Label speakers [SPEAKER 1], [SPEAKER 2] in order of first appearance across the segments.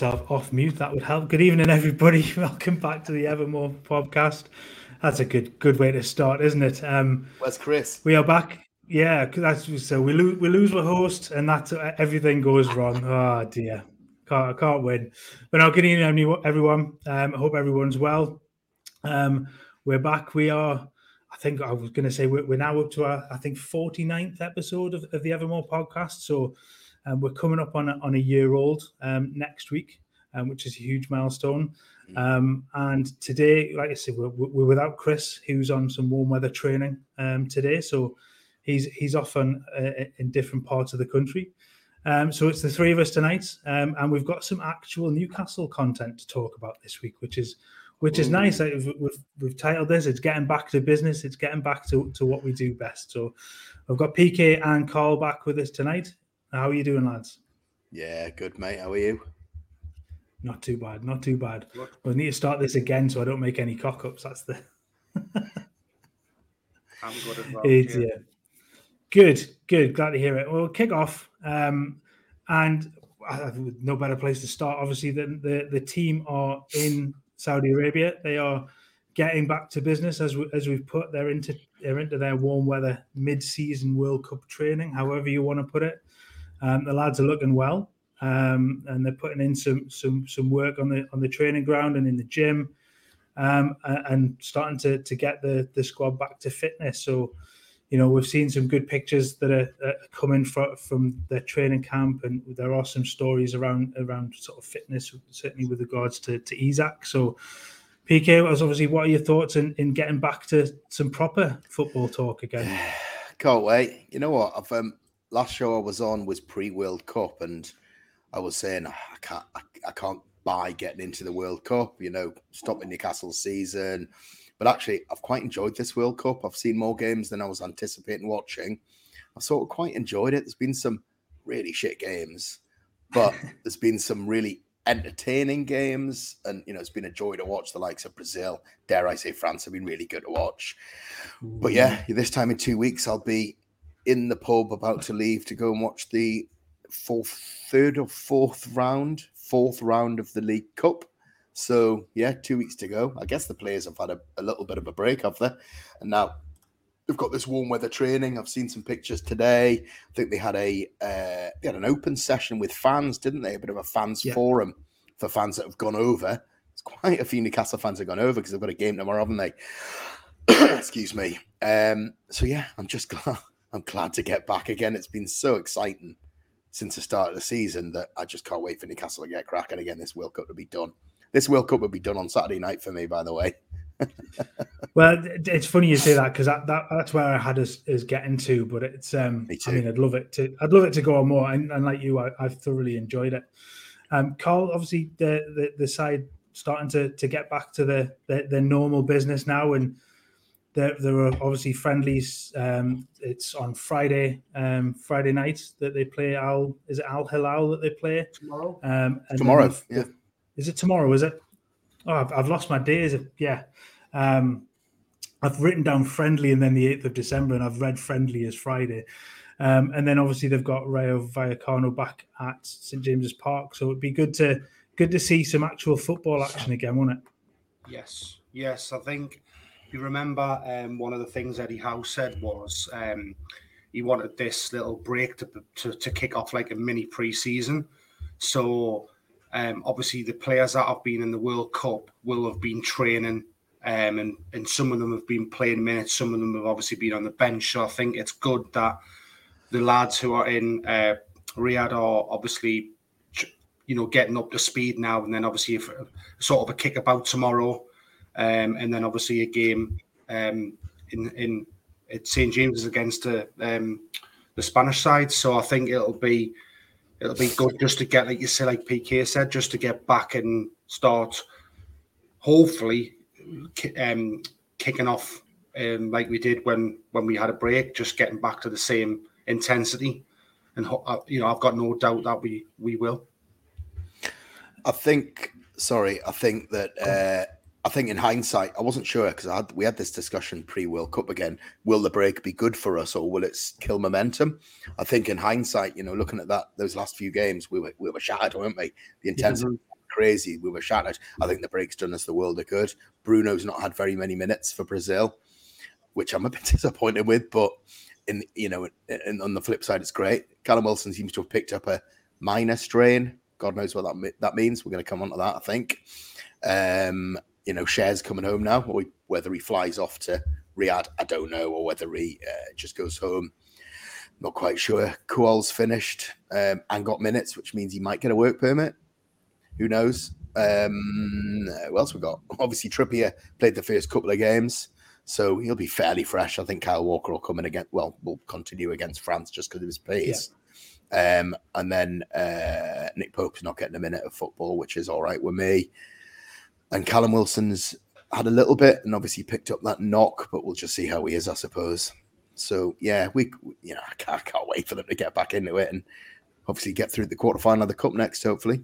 [SPEAKER 1] myself off mute. That would help. Good evening, everybody. Welcome back to the Evermore podcast. That's a good good way to start, isn't it? Um,
[SPEAKER 2] Where's Chris?
[SPEAKER 1] We are back. Yeah, that's so we lose we lose the host, and that's everything goes wrong. Oh dear, can't I can't win. But now, good evening, everyone. Um, I hope everyone's well. Um, we're back. We are. I think I was going to say we're, we're, now up to our I think 49th episode of, of the Evermore podcast. So um, we're coming up on a, on a year old um, next week, um, which is a huge milestone. Mm. Um, and today, like I said, we're, we're, without Chris, who's on some warm weather training um, today. So he's he's off on, uh, in different parts of the country. Um, so it's the three of us tonight, and we've got some actual Newcastle content to talk about this week, which is which is nice. Like we've, we've, titled this "It's Getting Back to Business." It's getting back to, to what we do best. So I've got PK and Carl back with us tonight. How are you doing, lads?
[SPEAKER 2] Yeah, good, mate. How are you?
[SPEAKER 1] Not too bad. Not too bad. We need to start this again so I don't make any cock ups. That's the.
[SPEAKER 3] I'm good as well.
[SPEAKER 1] It's, yeah. Good, good. Glad to hear it. We'll kick off. Um, and no better place to start, obviously, than the, the team are in Saudi Arabia. They are getting back to business as we, as we've put. They're into they're into their warm weather mid season World Cup training, however you want to put it. Um, the lads are looking well, um, and they're putting in some some some work on the on the training ground and in the gym, um, and starting to to get the the squad back to fitness. So, you know, we've seen some good pictures that are, are coming from from their training camp, and there are some stories around around sort of fitness, certainly with regards to to Isak. So. PK was obviously what are your thoughts in, in getting back to some proper football talk again?
[SPEAKER 2] Can't wait. You know what? I've um, last show I was on was pre World Cup, and I was saying oh, I can't, I, I, can't buy getting into the World Cup. You know, stopping Newcastle season. But actually, I've quite enjoyed this World Cup. I've seen more games than I was anticipating watching. I've sort of quite enjoyed it. There's been some really shit games, but there's been some really entertaining games, and you know, it's been a joy to watch. The likes of Brazil, dare I say, France have been really good to watch. But yeah, this time in two weeks, I'll be in the pub about to leave to go and watch the fourth, third or fourth round, fourth round of the League Cup. So yeah, two weeks to go. I guess the players have had a, a little bit of a break, have they? And now they've got this warm weather training. I've seen some pictures today. I think they had a uh, they had an open session with fans, didn't they? A bit of a fans yeah. forum for fans that have gone over. It's quite a few Newcastle fans have gone over because they've got a game tomorrow, haven't they? Excuse me. Um, so yeah, I'm just glad I'm glad to get back again. It's been so exciting since the start of the season that I just can't wait for Newcastle to get cracking again. This World Cup to be done. This World Cup will be done on Saturday night for me, by the way.
[SPEAKER 1] well, it's funny you say that because that, that, that's where I had us is getting to. But it's um, me I mean, I'd love it to I'd love it to go on more. And, and like you, I, have thoroughly enjoyed it. Um, Carl, obviously the, the the side starting to to get back to the the, the normal business now and there, there are obviously friendlies. Um, it's on Friday, um, Friday night that they play Al. Is it Al Hilal that they play
[SPEAKER 3] tomorrow?
[SPEAKER 2] Um, tomorrow, yeah.
[SPEAKER 1] Is it tomorrow? Is it? Oh, I've, I've lost my days. Yeah. Um, I've written down friendly and then the eighth of December, and I've read friendly as Friday. Um, and then obviously they've got Rayo Vallecano back at St James's Park, so it'd be good to good to see some actual football action again, won't it?
[SPEAKER 3] Yes, yes. I think you remember um, one of the things Eddie Howe said was um, he wanted this little break to, to, to kick off like a mini pre-season. So um, obviously the players that have been in the World Cup will have been training um, and, and some of them have been playing minutes, some of them have obviously been on the bench. So I think it's good that the lads who are in uh, Riyadh are obviously, you know, getting up to speed now. And then obviously, if, sort of a kick about tomorrow, um, and then obviously a game um, in in at St James's against the um, the Spanish side. So I think it'll be it'll be good just to get like you say, like PK said, just to get back and start. Hopefully, um, kicking off um, like we did when when we had a break, just getting back to the same intensity, and uh, you know I've got no doubt that we we will.
[SPEAKER 2] I think. Sorry, I think that uh, I think in hindsight, I wasn't sure because had, we had this discussion pre World Cup again. Will the break be good for us or will it kill momentum? I think in hindsight, you know, looking at that those last few games, we were we were shattered, weren't we? The intensity, crazy. We were shattered. I think the break's done us the world of good. Bruno's not had very many minutes for Brazil, which I'm a bit disappointed with. But in you know, and on the flip side, it's great. Callum Wilson seems to have picked up a minor strain. God knows what that that means. We're going to come on to that, I think. Um, you know, Schär's coming home now. or Whether he flies off to Riyadh, I don't know, or whether he uh, just goes home. Not quite sure. Kuol's finished um, and got minutes, which means he might get a work permit. Who knows? Um, who else we got? Obviously, Trippier played the first couple of games, so he'll be fairly fresh. I think Kyle Walker will come in again. Well, will continue against France just because of his pace. Yeah. Um, and then uh, Nick Pope's not getting a minute of football, which is all right with me. And Callum Wilson's had a little bit and obviously picked up that knock, but we'll just see how he is, I suppose. So yeah, we you know I can't, I can't wait for them to get back into it and obviously get through the quarterfinal of the cup next, hopefully.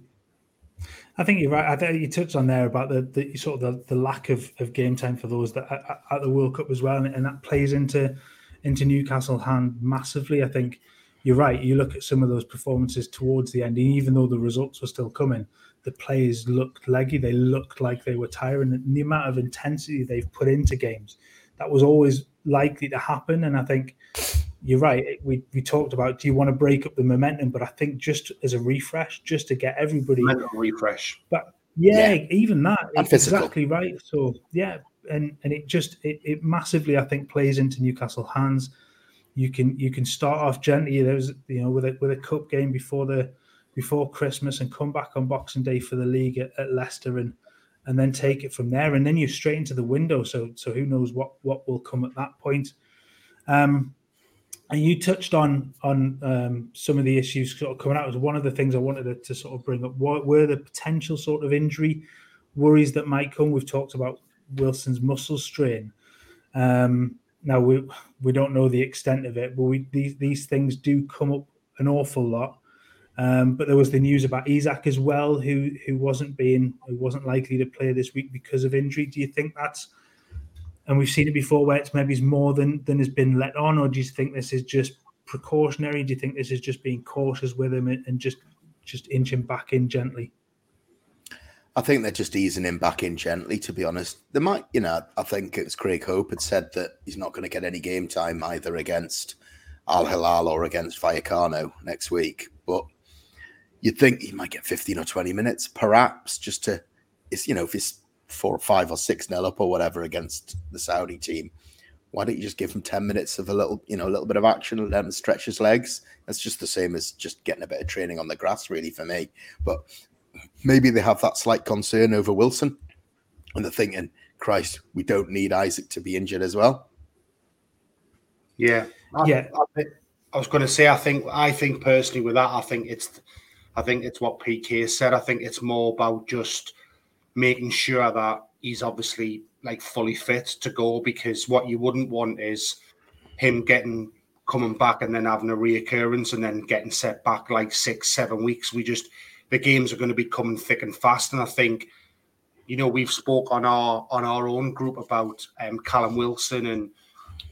[SPEAKER 1] I think you're right. I think you touched on there about the, the sort of the, the lack of, of game time for those that at, at the World Cup as well, and, and, that plays into into Newcastle hand massively. I think you're right. You look at some of those performances towards the end, even though the results were still coming, the players looked leggy. They looked like they were tiring. And the amount of intensity they've put into games, that was always likely to happen. And I think you're right. We we talked about do you want to break up the momentum, but I think just as a refresh, just to get everybody
[SPEAKER 3] mental refresh.
[SPEAKER 1] But yeah, yeah. even that exactly right. So yeah, and and it just it, it massively I think plays into Newcastle hands. You can you can start off gently. There was you know with a with a cup game before the before Christmas and come back on Boxing Day for the league at, at Leicester and and then take it from there. And then you're straight into the window. So so who knows what what will come at that point. Um, and you touched on on um, some of the issues sort of coming out. As one of the things I wanted to, to sort of bring up what were the potential sort of injury worries that might come. We've talked about Wilson's muscle strain. Um, now we we don't know the extent of it, but we, these these things do come up an awful lot. Um, but there was the news about Isak as well, who who wasn't being who wasn't likely to play this week because of injury. Do you think that's and we've seen it before where it's maybe more than than has been let on, or do you think this is just precautionary? Do you think this is just being cautious with him and just just inching back in gently?
[SPEAKER 2] I think they're just easing him back in gently, to be honest. They might, you know, I think it was Craig Hope had said that he's not going to get any game time either against Al Hilal or against Vallecano next week. But you'd think he might get 15 or 20 minutes, perhaps, just to, it's, you know, if it's four or five or six nil up or whatever against the Saudi team, why don't you just give him 10 minutes of a little, you know, a little bit of action and let him stretch his legs? That's just the same as just getting a bit of training on the grass, really, for me. But maybe they have that slight concern over Wilson and they're thinking, Christ, we don't need Isak to be injured as well.
[SPEAKER 3] Yeah. I, yeah. I, I was going to say, I think, I think personally with that, I think it's, I think it's what PK said. I think it's more about just making sure that he's obviously like fully fit to go because what you wouldn't want is him getting coming back and then having a reoccurrence and then getting set back like six, seven weeks. We just the games are going to be coming thick and fast. And I think, you know, we've spoke on our on our own group about um, Callum Wilson and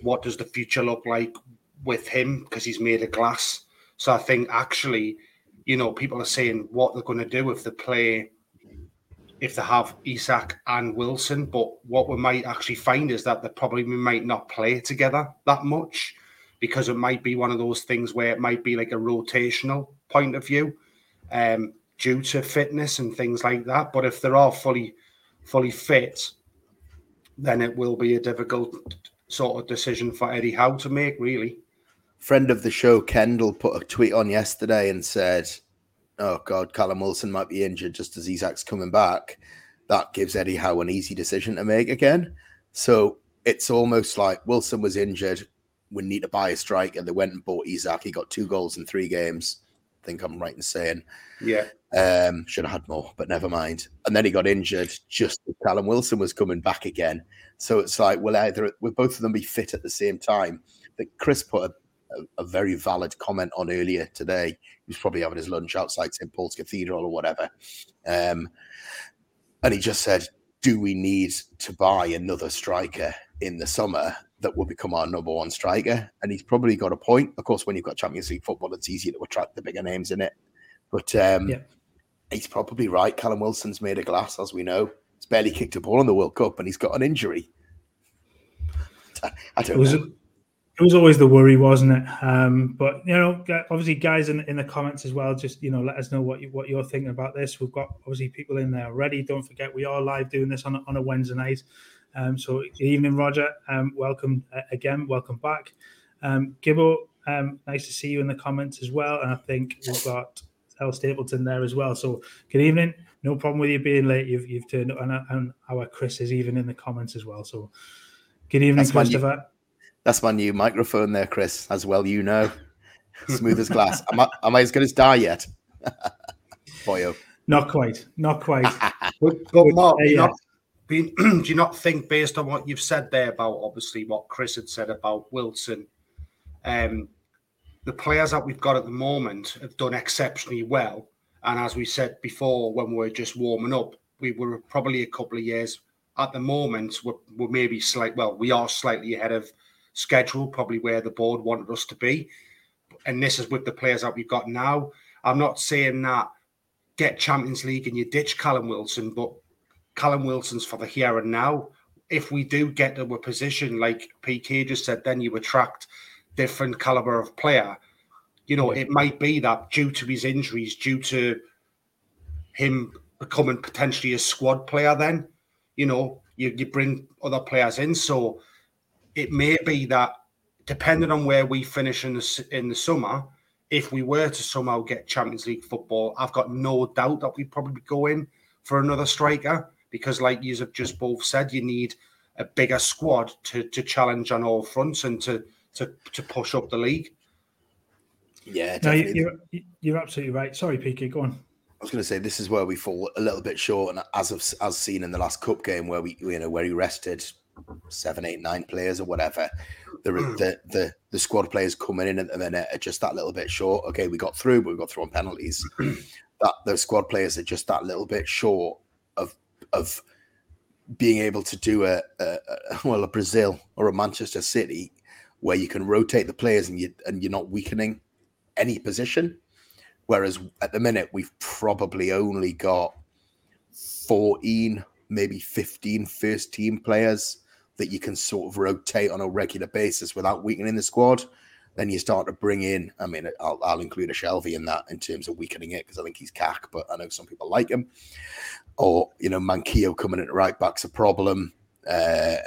[SPEAKER 3] what does the future look like with him because he's made of glass. So I think actually you know, people are saying what they're going to do if they play, if they have Isak and Wilson. But what we might actually find is that they probably might not play together that much because it might be one of those things where it might be like a rotational point of view um, due to fitness and things like that. But if they're all fully, fully fit, then it will be a difficult sort of decision for Eddie Howe to make, really
[SPEAKER 2] friend of the show, Kendall, put a tweet on yesterday and said, "Oh God, Callum Wilson might be injured just as Isak's coming back." That gives Eddie Howe an easy decision to make again. So it's almost like Wilson was injured. We need to buy a striker. They went and bought Isak. He got two goals in three games. I think I'm right in saying.
[SPEAKER 3] Yeah.
[SPEAKER 2] Um, should have had more, but never mind. And then he got injured just as Callum Wilson was coming back again. So it's like, will either will both of them be fit at the same time? That Chris put a a, a, very valid comment on earlier today. He was probably having his lunch outside St. Paul's Cathedral or whatever. Um, and he just said, Do we need to buy another striker in the summer that will become our number one striker? And he's probably got a point. Of course, when you've got Champions League football, it's easier to attract the bigger names in it. But um, yeah. he's probably right. Callum Wilson's made of glass, as we know. He's barely kicked a ball in the World Cup, and he's got an injury. I don't
[SPEAKER 1] it was,
[SPEAKER 2] know.
[SPEAKER 1] It was always the worry, wasn't it? Um, but you know, obviously, guys in, in the comments as well, just you know, let us know what you, what you're thinking about this. We've got obviously people in there already. Don't forget, we are live doing this on a, on a Wednesday night. Um, so, good evening, Roger. Um, welcome uh, again. Welcome back, um, Gibbo. Um, nice to see you in the comments as well. And I think we've got L Stapleton there as well. So, good evening. No problem with you being late. You've you've turned and, and our Chris is even in the comments as well. So, good evening, that's Christopher.
[SPEAKER 2] My new, that's my new microphone there, Chris. As well, you know, smooth as glass. am, I, am I as good as Dar yet? Boyo.
[SPEAKER 1] Not quite. Not quite.
[SPEAKER 3] but, but Mark, uh, yeah. not, do you not think, based on what you've said there about obviously what Chris had said about Wilson, um, the players that we've got at the moment have done exceptionally well. And as we said before, when we were just warming up, we were probably a couple of years at the moment. We're, we're maybe slight. Well, we are slightly ahead of schedule, probably where the board wanted us to be. And this is with the players that we've got now. I'm not saying that get Champions League and you ditch Callum Wilson, but Callum Wilson's for the here and now. If we do get to a position like PK just said, then you attract different caliber of player. You know, it might be that due to his injuries, due to him becoming potentially a squad player, then you know you, you bring other players in. So it may be that depending on where we finish in the in the summer, if we were to somehow get Champions League football, I've got no doubt that we'd probably go in for another striker because, like you have just both said, you need a bigger squad to to challenge on all fronts and to to to push up the league.
[SPEAKER 2] Yeah,
[SPEAKER 1] no, you're you're absolutely right. Sorry, PK, go on.
[SPEAKER 2] I was going to say this is where we fall a little bit short, and as of as seen in the last cup game where we you know where he rested seven, eight, nine players or whatever. The the the, the squad players coming in at the minute are just that little bit short. Okay, we got through, but we got through on penalties. that those squad players are just that little bit short of of being able to do a, a, a well a Brazil or a Manchester City where you can rotate the players and you and you're not weakening any position. Whereas at the minute we've probably only got 14, maybe 15 first team players that you can sort of rotate on a regular basis without weakening the squad. Then you start to bring in, I mean, I'll, I'll include a Shelvey in that in terms of weakening it because I think he's cack, but I know some people like him. Or, you know, Manquillo coming in at right back's a problem. Uh,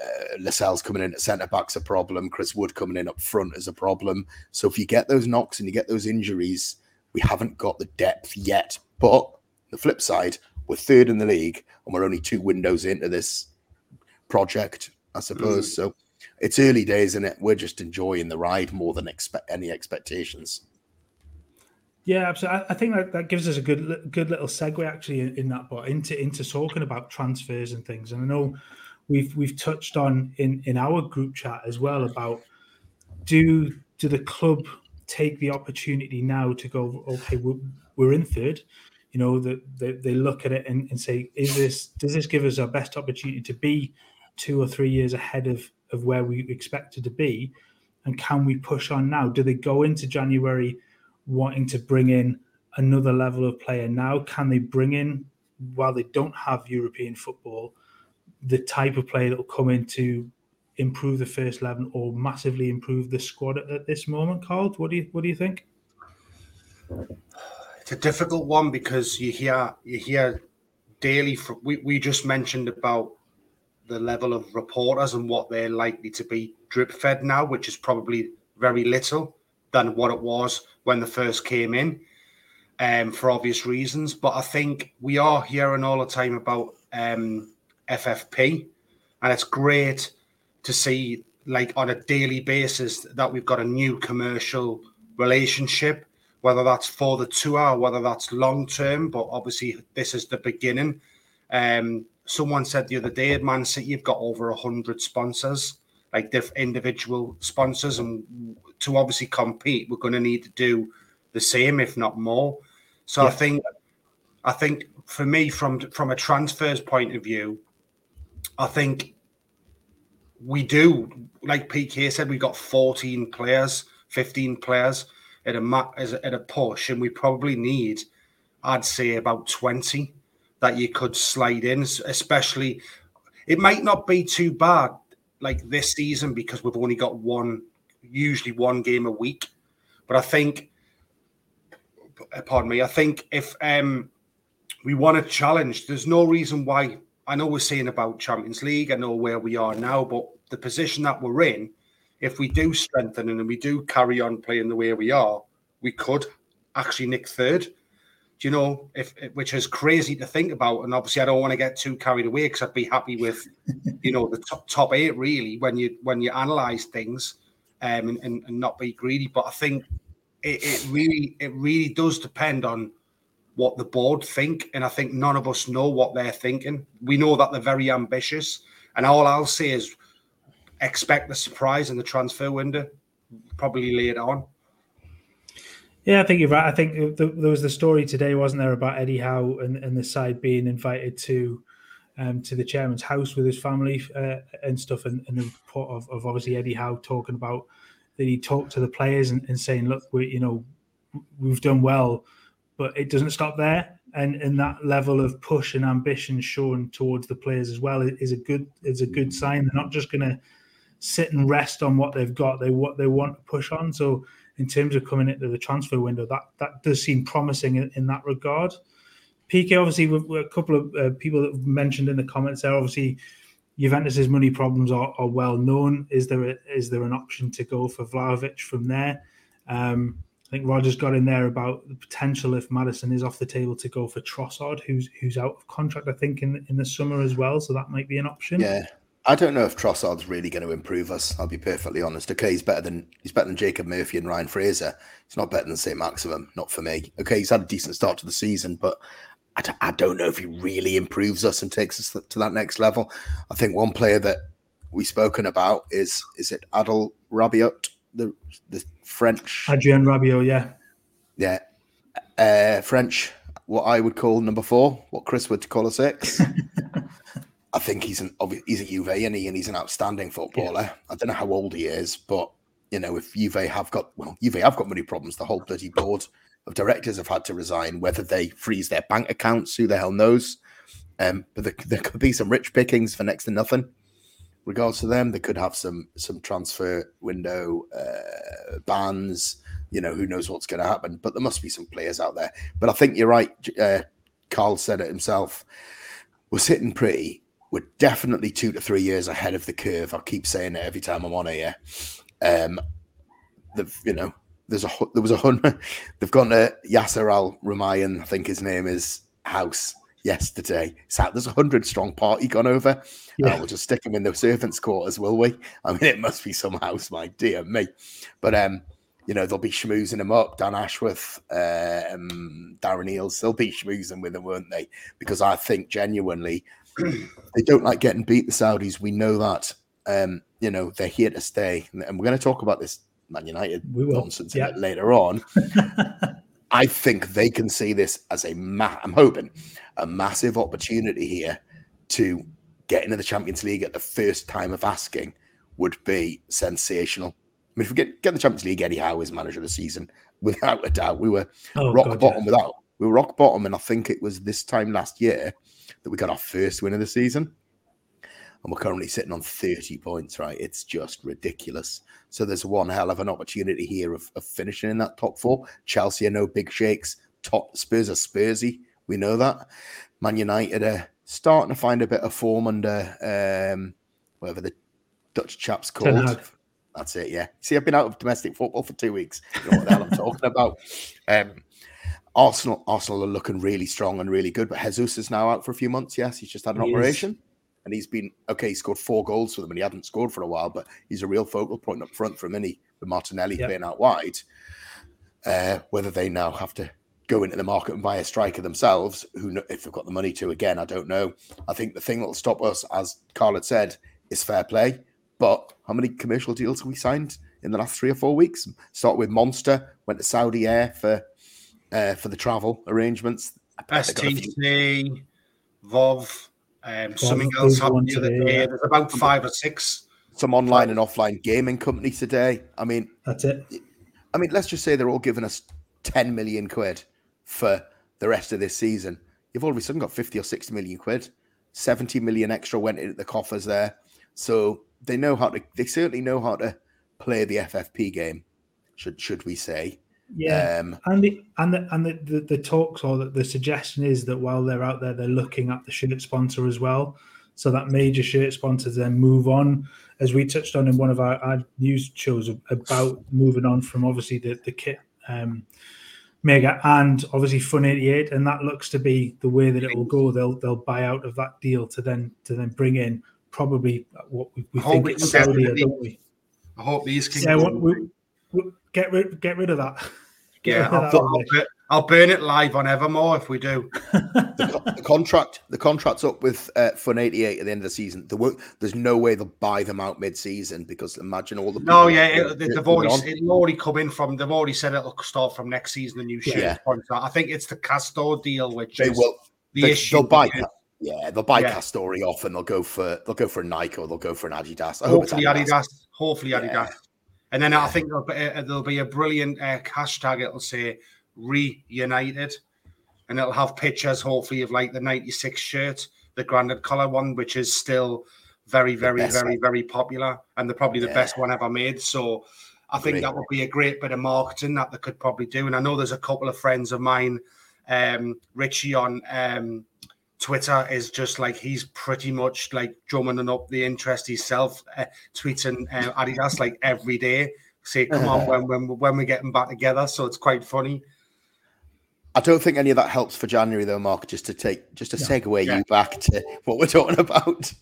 [SPEAKER 2] Lascelles coming in at centre back's a problem. Chris Wood coming in up front is a problem. So if you get those knocks and you get those injuries, we haven't got the depth yet. But the flip side, we're third in the league and we're only two windows into this project, I suppose. Mm. So it's early days in it. We're just enjoying the ride more than expect any expectations.
[SPEAKER 1] Yeah, absolutely. I think that, that gives us a good good little segue actually in, in that, but into into talking about transfers and things. And I know we've we've touched on in in our group chat as well about do do the club take the opportunity now to go okay we're, we're in third you know that they, they, look at it and, and say is this does this give us our best opportunity to be two or three years ahead of of where we expected to be and can we push on now do they go into january wanting to bring in another level of player now can they bring in while they don't have european football the type of player that will come in to improve the first eleven or massively improve the squad at, at this moment. Carl, what do you what do you think?
[SPEAKER 3] It's a difficult one because you hear you hear daily. From, we we just mentioned about the level of reporters and what they're likely to be drip fed now, which is probably very little than what it was when they first came in, um, for obvious reasons. But I think we are hearing all the time about um, FFP, and it's great to see like on a daily basis that we've got a new commercial relationship whether that's for the tour whether that's long term but obviously this is the beginning um someone said the other day at man city you've got over 100 sponsors like diff- individual sponsors and to obviously compete we're going to need to do the same if not more so yeah. i think i think for me from from a transfers point of view I think we do, like PK said, we've got 14 players, 15 players at a at a push, and we probably need I'd say about 20 that you could slide in, especially it might not be too bad like this season because we've only got one, usually one game a week. But I think, pardon me, I think if um, we want a challenge, there's no reason why. I know we're saying about Champions League, I know where we are now, but the position that we're in, if we do strengthen and we do carry on playing the way we are, we could actually nick third. Do you know if which is crazy to think about? And obviously, I don't want to get too carried away because I'd be happy with, you know, the top top eight really when you when you analyze things, um, and, and, and not be greedy. But I think it, it really it really does depend on what the board think, and I think none of us know what they're thinking. We know that they're very ambitious, and all I'll say is expect the surprise in the transfer window, probably later on.
[SPEAKER 1] Yeah, I think you're right. I think there was the story today, wasn't there, about Eddie Howe and, and the side being invited to um, to the chairman's house with his family uh, and stuff, and, and the report of, of, obviously Eddie Howe talking about that he talked to the players and, and saying, "Look, we you know we've done well, but it doesn't stop there." And and that level of push and ambition shown towards the players as well is a good is a good sign. They're not just going to sit and rest on what they've got. They what they want to push on. So in terms of coming into the transfer window, that that does seem promising in, in that regard. PK, obviously, with, a couple of uh, people that mentioned in the comments there, obviously, Juventus's money problems are, are, well known. Is there a, is there an option to go for Vlahovic from there? Um, I think Roger's got in there about the potential if Maddison is off the table to go for Trossard, who's who's out of contract, I think, in in the summer as well. So that might be an option.
[SPEAKER 2] Yeah, I don't know if Trossard's really going to improve us. I'll be perfectly honest. Okay, he's better than he's better than Jacob Murphy and Ryan Fraser. He's not better than St. Maximin, not for me. Okay, he's had a decent start to the season, but I d- I don't know if he really improves us and takes us to that next level. I think one player that we've spoken about is is it Adel Rabiot, the the French
[SPEAKER 1] Adrien Rabiot, yeah,
[SPEAKER 2] yeah, uh, French. What I would call number four, what Chris would call a six. I think he's an he's a Juve and, he, and he's an outstanding footballer. Yeah. I don't know how old he is, but you know, if Juve have got well, Juve have got money problems. The whole bloody board of directors have had to resign. Whether they freeze their bank accounts, who the hell knows? Um, but there, there could be some rich pickings for next to nothing. Regards to them, they could have some some transfer window uh, bans. You know, who knows what's going to happen? But there must be some players out there. But I think you're right. Uh, Carl said it himself. We're sitting pretty we're definitely two to three years ahead of the curve. I keep saying it every time I'm on here. Um, the you know, there's a there was a hundred. They've gone to Yasser Al Rumayyan, I think his name is house yesterday. So there's a hundred strong party gone over. Yeah. Uh, we'll just stick them in the servants' quarters, will we? I mean, it must be some house, my dear me. But um, you know, they'll be schmoozing them up. Dan Ashworth, um, Darren Eales, they'll be schmoozing with them, won't they? Because I think genuinely they don't like getting beat. The Saudis, we know that. Um, you know they're here to stay, and we're going to talk about this Man United nonsense yeah. later on. I think they can see this as a ma- I'm hoping a massive opportunity here to get into the Champions League at the first time of asking would be sensational. I mean, if we get get the Champions League, Eddie Howe is manager of the season without a doubt. We were oh, rock God, bottom yeah. without we were rock bottom, and I think it was this time last year that we got our first win of the season. And we're currently sitting on 30 points, right? It's just ridiculous. So there's one hell of an opportunity here of, of finishing in that top four. Chelsea are no big shakes. Top Spurs are Spursy. We know that. Man United are starting to find a bit of form under um, whatever the Dutch chap's called. That's it, yeah. See, I've been out of domestic football for two weeks. You know what the hell I'm talking about. Um, Arsenal, Arsenal are looking really strong and really good, but Jesus is now out for a few months. Yes, he's just had an he operation, is. and he's been okay. He scored four goals for them, and he hadn't scored for a while. But he's a real focal point up front for a mini with Martinelli yep. playing out wide. Uh, whether they now have to go into the market and buy a striker themselves, who know, if they've got the money to, again, I don't know. I think the thing that will stop us, as Carl had said, is fair play. But how many commercial deals have we signed in the last three or four weeks? Start with Monster, went to Saudi Air for uh, for the travel arrangements.
[SPEAKER 3] STC, Vov, um, something else happened the other day. There's about five or six.
[SPEAKER 2] Some online and offline gaming companies today. I mean,
[SPEAKER 1] that's it.
[SPEAKER 2] I mean, let's just say they're all giving us 10 million quid for the rest of this season, you've all of a sudden got 50 or 60 million quid. 70 million extra went into the coffers there. So they know how to, they certainly know how to play the FFP game, should should we say.
[SPEAKER 1] Yeah, um, and the and the and the, the, the talks or the, the suggestion is that while they're out there, they're looking at the shirt sponsor as well, so that major shirt sponsors then move on, as we touched on in one of our, our news shows about moving on from obviously the the kit um, mega and obviously Fun eighty eight, and that looks to be the way that it will go. They'll they'll buy out of that deal to then to then bring in probably what we, we think it's Saudi, don't we?
[SPEAKER 3] I hope these
[SPEAKER 1] can. Yeah, get rid get rid of that.
[SPEAKER 3] Get yeah, I'll, I'll, I'll, burn it live on Evermore if we do.
[SPEAKER 2] the, the, contract, the contract's up with uh, Fun eighty eight at the end of the season. The there's no way they'll buy them out mid season because imagine all the.
[SPEAKER 3] No, yeah, it, they've already it'll already come in from. They've already said it'll start from next season. The new shirt yeah. contract. I think it's the Castore deal, which they will. The they, issue.
[SPEAKER 2] They'll buy. Yeah, they'll buy yeah. Castore off and they'll go for they'll go for a Nike or they'll go for an Adidas.
[SPEAKER 3] I Hopefully Adidas. Adidas. Hopefully Adidas. Yeah. And then. I think there'll be, a, there'll be a brilliant uh, hashtag. It'll say reunited, and it'll have pictures, hopefully, of like the '96 shirt, the granite collar one, which is still very, very, very, one. very popular, and they're probably the yeah. best one ever made. So I think great. that would be a great bit of marketing that they could probably do. And I know there's a couple of friends of mine, um, Richie on um, Twitter is just like he's pretty much like drumming up the interest himself, uh, tweeting uh, Adidas like every day. Say, come on, when when when we're getting back together. So it's quite funny.
[SPEAKER 2] I don't think any of that helps for January though, Mark. Just to take just to no. segue yeah. you back to what we're talking about.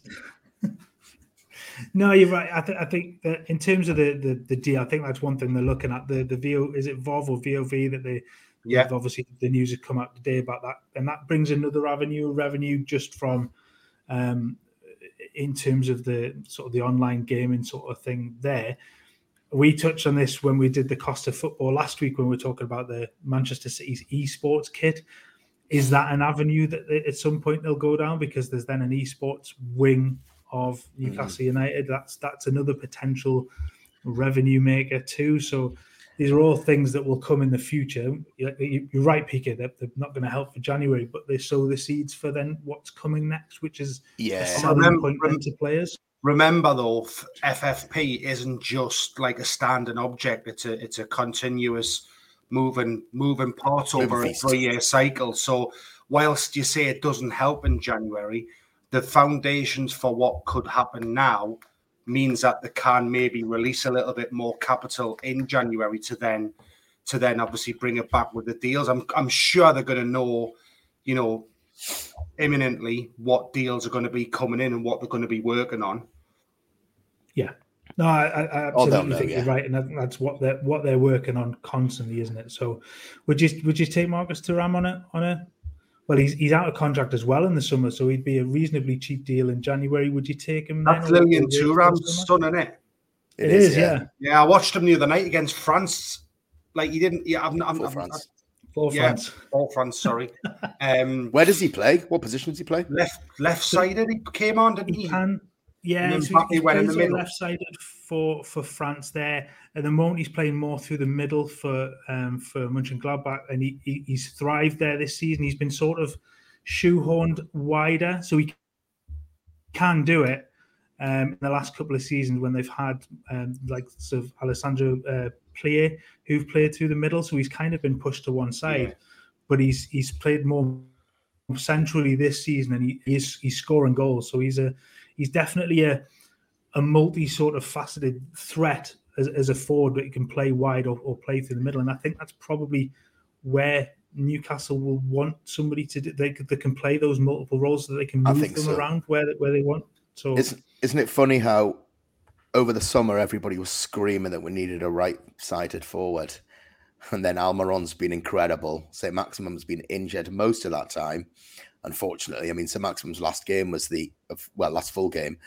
[SPEAKER 1] no, you're right. I, th- I think that in terms of the, the the deal, I think that's one thing they're looking at. The the VO is it VOV or VOV that they yeah, obviously the news has come out today about that, and that brings another avenue of revenue just from um, in terms of the sort of the online gaming sort of thing there. We touched on this when we did the cost of football last week when we were talking about the Manchester City's esports kit. Is that an avenue that at some point they'll go down because there's then an esports wing of Newcastle mm. United? That's that's another potential revenue maker too. So these are all things that will come in the future. You're right, PK. They're, they're not going to help for January, but they sow the seeds for then what's coming next, which is
[SPEAKER 2] yeah.
[SPEAKER 1] remember, to players.
[SPEAKER 3] Remember though, FFP isn't just like a standing object. It's a it's a continuous moving moving part over a three year cycle. So whilst you say it doesn't help in January, the foundations for what could happen now means that they can maybe release a little bit more capital in January to then to then obviously bring it back with the deals. I'm I'm sure they're going to know, you know, imminently what deals are going to be coming in and what they're going to be working on.
[SPEAKER 1] Yeah. No, I, I absolutely know, think yeah. you're right, and that's what they're what they're working on constantly, isn't it? So, would you would you take Marcus Thuram on a on a well, he's he's out of contract as well in the summer, so he'd be a reasonably cheap deal in January. Would you take him?
[SPEAKER 3] That's Lilian Thuram's son, isn't it?
[SPEAKER 1] It, it is, is, yeah.
[SPEAKER 3] Yeah, I watched him the other night against France. Like he didn't. Yeah, I'm. I'm,
[SPEAKER 2] for I'm, France.
[SPEAKER 1] for yeah, France.
[SPEAKER 3] For France. Sorry. um,
[SPEAKER 2] Where does he play? What position does he play?
[SPEAKER 3] Left left sided. He came on, didn't he?
[SPEAKER 1] he? Can, yeah, so he, went in the middle. left sided for for France there. At the moment, he's playing more through the middle for um, for Mönchengladbach, and he, he, he's thrived there this season. He's been sort of shoehorned wider, so he can do it. Um, in the last couple of seasons, when they've had um, like sort of Alassane uh, Plea, who've played through the middle, so he's kind of been pushed to one side, yeah. but he's he's played more centrally this season, and he, he's he's scoring goals. So he's a he's definitely a a multi sort of faceted threat as, as a forward, but he can play wide or, or play through the middle. And I think that's probably where Newcastle will want somebody to do, they, they can play those multiple roles so that they can move them so. around where where they want. So
[SPEAKER 2] isn't, isn't it funny how over the summer everybody was screaming that we needed a right-sided forward, and then Almiron's been incredible. St Maximin's been injured most of that time. Unfortunately, I mean, St Maximin's last game was the well, last full game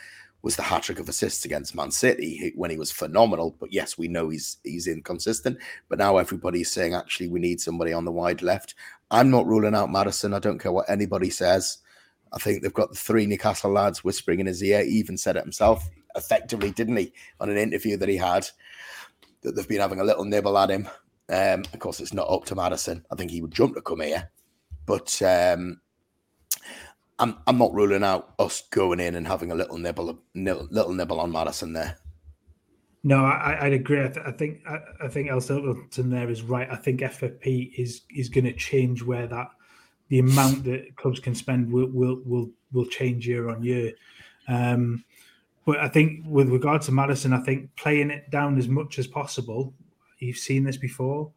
[SPEAKER 2] was the hat trick of assists against Man City when he was phenomenal. But yes, we know he's he's inconsistent. But now everybody's saying actually we need somebody on the wide left. I'm not ruling out Maddison. I don't care what anybody says. I think they've got the three Newcastle lads whispering in his ear. He even said it himself, effectively, didn't he, on an interview that he had, that they've been having a little nibble at him. Um, of course, it's not up to Maddison. I think he would jump to come here, but um, I'm I'm not ruling out us going in and having a little nibble, little nibble on Maddison there.
[SPEAKER 1] No, I, would agree. I, th- I think I, I, think El Silverton there is right. I think FFP is is going to change where that the amount that clubs can spend will will will, will change year on year. Um, but I think with regard to Maddison, I think playing it down as much as possible. You've seen this before,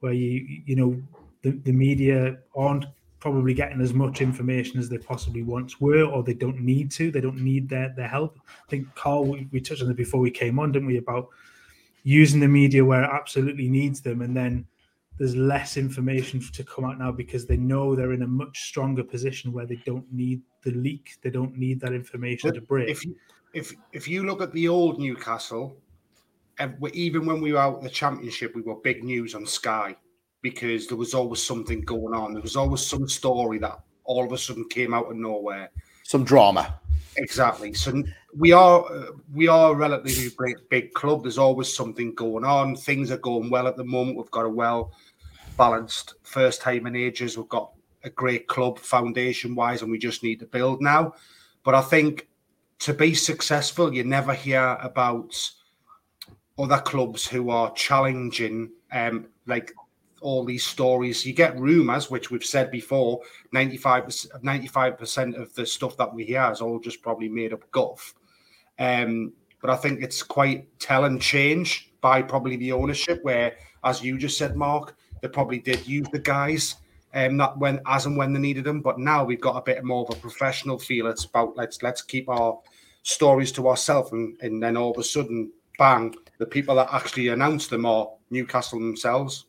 [SPEAKER 1] where you you know the, the media aren't probably getting as much information as they possibly once were, or they don't need to. They don't need their, their help. I think Carl, we, we touched on it before we came on, didn't we? About using the media where it absolutely needs them, and then there's less information to come out now because they know they're in a much stronger position where they don't need the leak. They don't need that information but to break.
[SPEAKER 3] If you, if if you look at the old Newcastle, even when we were out the championship, we were big news on Sky because there was always something going on. There was always some story that all of a sudden came out of nowhere.
[SPEAKER 2] Some drama.
[SPEAKER 3] Exactly. So we are we are a relatively big, big club. There's always something going on. Things are going well at the moment. We've got a well balanced first time in ages. We've got a great club foundation wise, and we just need to build now. But I think to be successful, you never hear about other clubs who are challenging um, like all these stories. You get rumors, which we've said before. 95 percent of the stuff that we hear is all just probably made up guff. Um, but I think it's quite telling change by probably the ownership, where, as you just said, Mark, they probably did use the guys um, not when as and when they needed them. But now we've got a bit more of a professional feel. It's about let's let's keep our stories to ourselves, and, and then all of a sudden, bang, the people that actually announce them are Newcastle themselves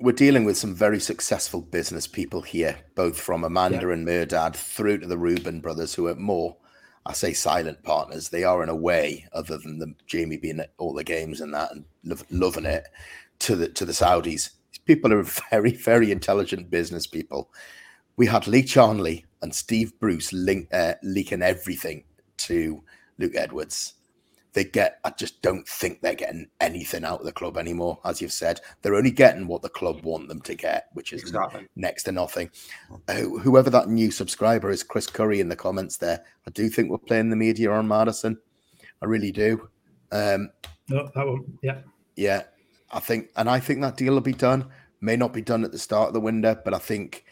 [SPEAKER 2] we're dealing with some very successful business people here, both from Amanda yeah. and Mehrdad through to the Reuben brothers, who are more, I say, silent partners. They are in a way, other than the Jamie being at all the games and that and lo- loving it, to the to the Saudis. These people are very, very intelligent business people. We had Lee Charnley and Steve Bruce link, uh, leaking everything to Luke Edwards they get i just don't think they're getting anything out of the club anymore as you've said. They're only getting what the club want them to get which is exactly. next to nothing. Uh, whoever that new subscriber is chris curry in the comments there i do think we're playing the media on Maddison. i really do. Um
[SPEAKER 1] no that one yeah.
[SPEAKER 2] Yeah i think and i think that deal will be done. May not be done at the start of the window but i think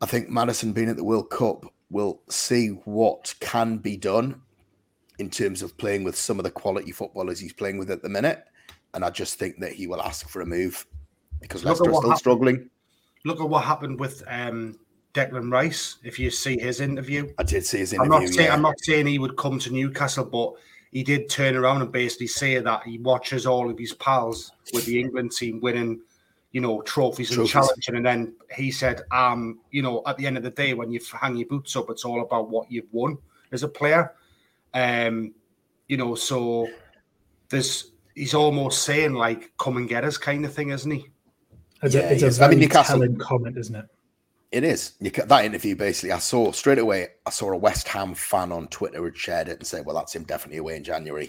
[SPEAKER 2] i think maddison being at the world cup will see what can be done in terms of playing with some of the quality footballers he's playing with at the minute. And I just think that he will ask for a move because Leicester are still happened. struggling.
[SPEAKER 3] Look at what happened with um, Declan Rice. If you see his interview,
[SPEAKER 2] I did see his interview.
[SPEAKER 3] I'm not, saying, I'm not saying he would come to Newcastle, but he did turn around and basically say that he watches all of his pals with the England team winning, you know, trophies, trophies. and challenging. And then he said, um, you know, at the end of the day, when you hang your boots up, it's all about what you've won as a player. Um, you know, so there's he's almost saying like, "Come and get us," kind of thing, isn't he?
[SPEAKER 1] It's yeah, a, it's a very I mean, Newcastle, telling comment, isn't it?
[SPEAKER 2] It is. That interview, basically, I saw straight away. I saw a West Ham fan on Twitter had shared it and said, "Well, that's him definitely away in January."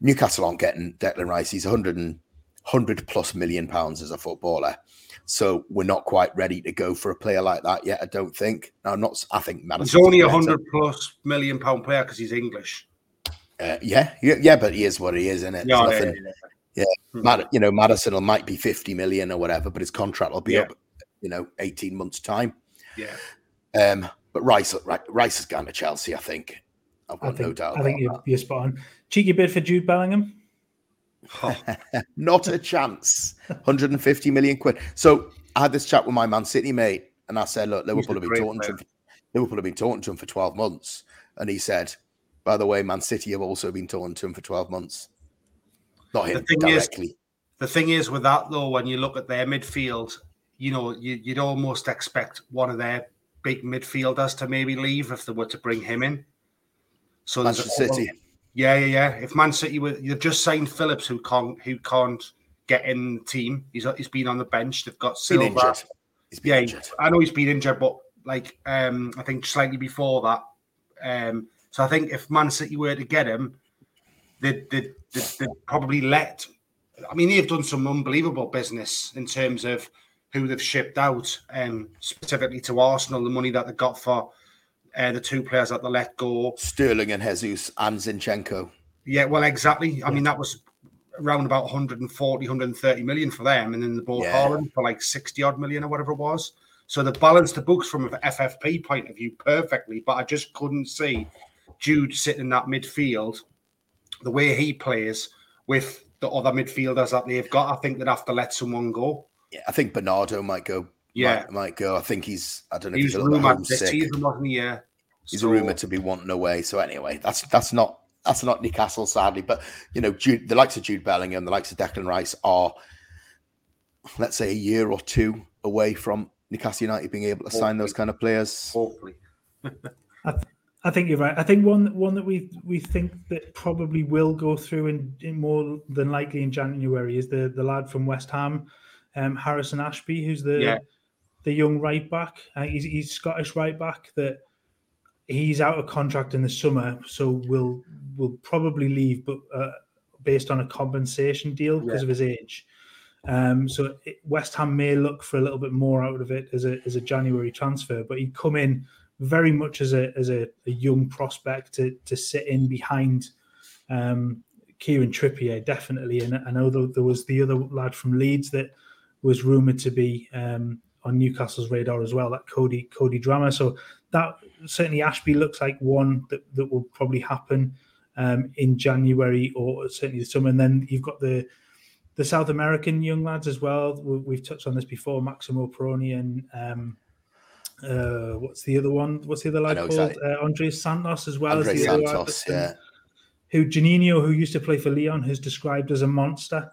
[SPEAKER 2] Newcastle aren't getting Declan Rice. He's 100 100 plus million pounds as a footballer. So we're not quite ready to go for a player like that yet. I don't think. No, I'm not. I think
[SPEAKER 3] Maddison's He's only a hundred plus million pound player because he's English.
[SPEAKER 2] Uh, yeah, yeah, yeah, but he is what he is, isn't it? Yeah, nothing, yeah, yeah. yeah. Mad, you know, Maddison will might be fifty million or whatever, but his contract will be yeah. up, you know, eighteen months time.
[SPEAKER 3] Yeah.
[SPEAKER 2] Um, but Rice, Rice has gone to Chelsea. I think. I've got
[SPEAKER 1] I think,
[SPEAKER 2] no doubt.
[SPEAKER 1] I think you're, you're spot on. Cheeky bid for Jude Bellingham. Oh.
[SPEAKER 2] Not a chance. 150 million quid. So I had this chat with my Man City mate, and I said, "Look, Liverpool have been talking to him. Liverpool have been talking to him for 12 months." And he said, "By the way, Man City have also been talking to him for 12 months. Not him the directly."
[SPEAKER 3] Is, the thing is with that though, when you look at their midfield, you know, you, would almost expect one of their big midfielders to maybe leave if they were to bring him in.
[SPEAKER 2] So Manchester City.
[SPEAKER 3] Yeah, yeah, yeah. If Man City were, you've just signed Phillips, who can't, who can't get in the team. He's he's been on the bench. They've got Silva. Been injured. He's been yeah, injured. I know he's been injured, but like um, I think slightly before that. Um, so I think if Man City were to get him, they'd, they'd, they'd, they'd probably let. I mean, they've done some unbelievable business in terms of who they've shipped out, um, specifically to Arsenal, the money that they got for uh, the two players that they let go.
[SPEAKER 2] Sterling and Jesus and Zinchenko.
[SPEAKER 3] Yeah, well, exactly. I mean, that was around about 140, 130 million for them, and then the bought
[SPEAKER 2] Yeah.
[SPEAKER 3] Haaland for like 60 odd million or whatever it was. So they balanced the books from an FFP point of view perfectly, but I just couldn't see Jude sitting in that midfield the way he plays with the other midfielders that they've got. I think they'd have to let someone go.
[SPEAKER 2] Yeah, I think Bernardo might go.
[SPEAKER 3] Yeah.
[SPEAKER 2] might, might go. I think he's. I don't know
[SPEAKER 3] He
[SPEAKER 2] if
[SPEAKER 3] was
[SPEAKER 2] he's a little bit
[SPEAKER 3] rumoured this
[SPEAKER 2] homesick.
[SPEAKER 3] season, wasn't he? Yeah.
[SPEAKER 2] He's
[SPEAKER 3] So-
[SPEAKER 2] a rumor to be wanting away. So anyway, that's that's not that's not Newcastle, sadly. But you know, Jude, the likes of Jude Bellingham, the likes of Declan Rice are, let's say, a year or two away from Newcastle United being able to sign those kind of players.
[SPEAKER 3] Hopefully.
[SPEAKER 1] I think you're right. I think one one that we we think that probably will go through in, in more than likely in January is the the lad from West Ham, um, Harrison Ashby, who's the
[SPEAKER 3] Yeah.
[SPEAKER 1] The young right back. Uh, he's he's Scottish right back that he's out of contract in the summer, so will will probably leave, but uh, based on a compensation deal because
[SPEAKER 3] Yeah.
[SPEAKER 1] of his age. Um, so it, West Ham may look for a little bit more out of it as a as a January transfer, but he'd come in very much as a as a, a young prospect to to sit in behind um, Kieran Trippier, definitely. And I know there was the other lad from Leeds that was rumored to be um, on Newcastle's radar as well, that Cody Cody Drameh. So that certainly Ashby looks like one that, that will probably happen um, in January or certainly the summer. And then you've got the the South American young lads as well. We, we've touched on this before, Maximo Perrone and um, uh, what's the other one? What's the other lad called?
[SPEAKER 2] exactly.
[SPEAKER 1] Uh, Andrey Santos as well.
[SPEAKER 2] Andre
[SPEAKER 1] as the other lad
[SPEAKER 2] Santos, yeah.
[SPEAKER 1] Who Juninho, who used to play for Leon, has described as a monster.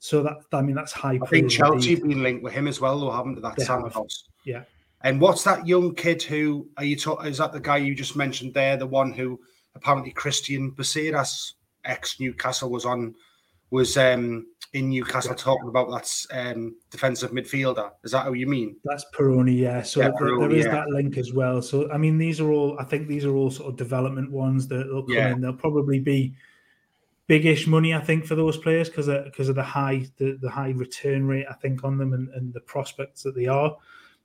[SPEAKER 1] So that I mean that's high.
[SPEAKER 3] I think Chelsea
[SPEAKER 1] indeed.
[SPEAKER 3] have been linked with him as well, though, haven't they? That
[SPEAKER 1] They.
[SPEAKER 3] Santos.
[SPEAKER 1] Yeah.
[SPEAKER 3] And what's that young kid who are you talking? Is that the guy you just mentioned there? The one who apparently Christian Becerras, ex Newcastle, was on, was um in Newcastle talking about that's um defensive midfielder. Is that how you mean?
[SPEAKER 1] That's Perrone, yeah. So
[SPEAKER 3] Yeah, Perrone,
[SPEAKER 1] is
[SPEAKER 3] yeah.
[SPEAKER 1] that link as well. So I mean, these are all. I think these are all sort of development ones that will come
[SPEAKER 3] Yeah.
[SPEAKER 1] in. They'll probably be biggish money, I think, for those players because of, because of the high the, the high return rate I think on them and, and the prospects that they are.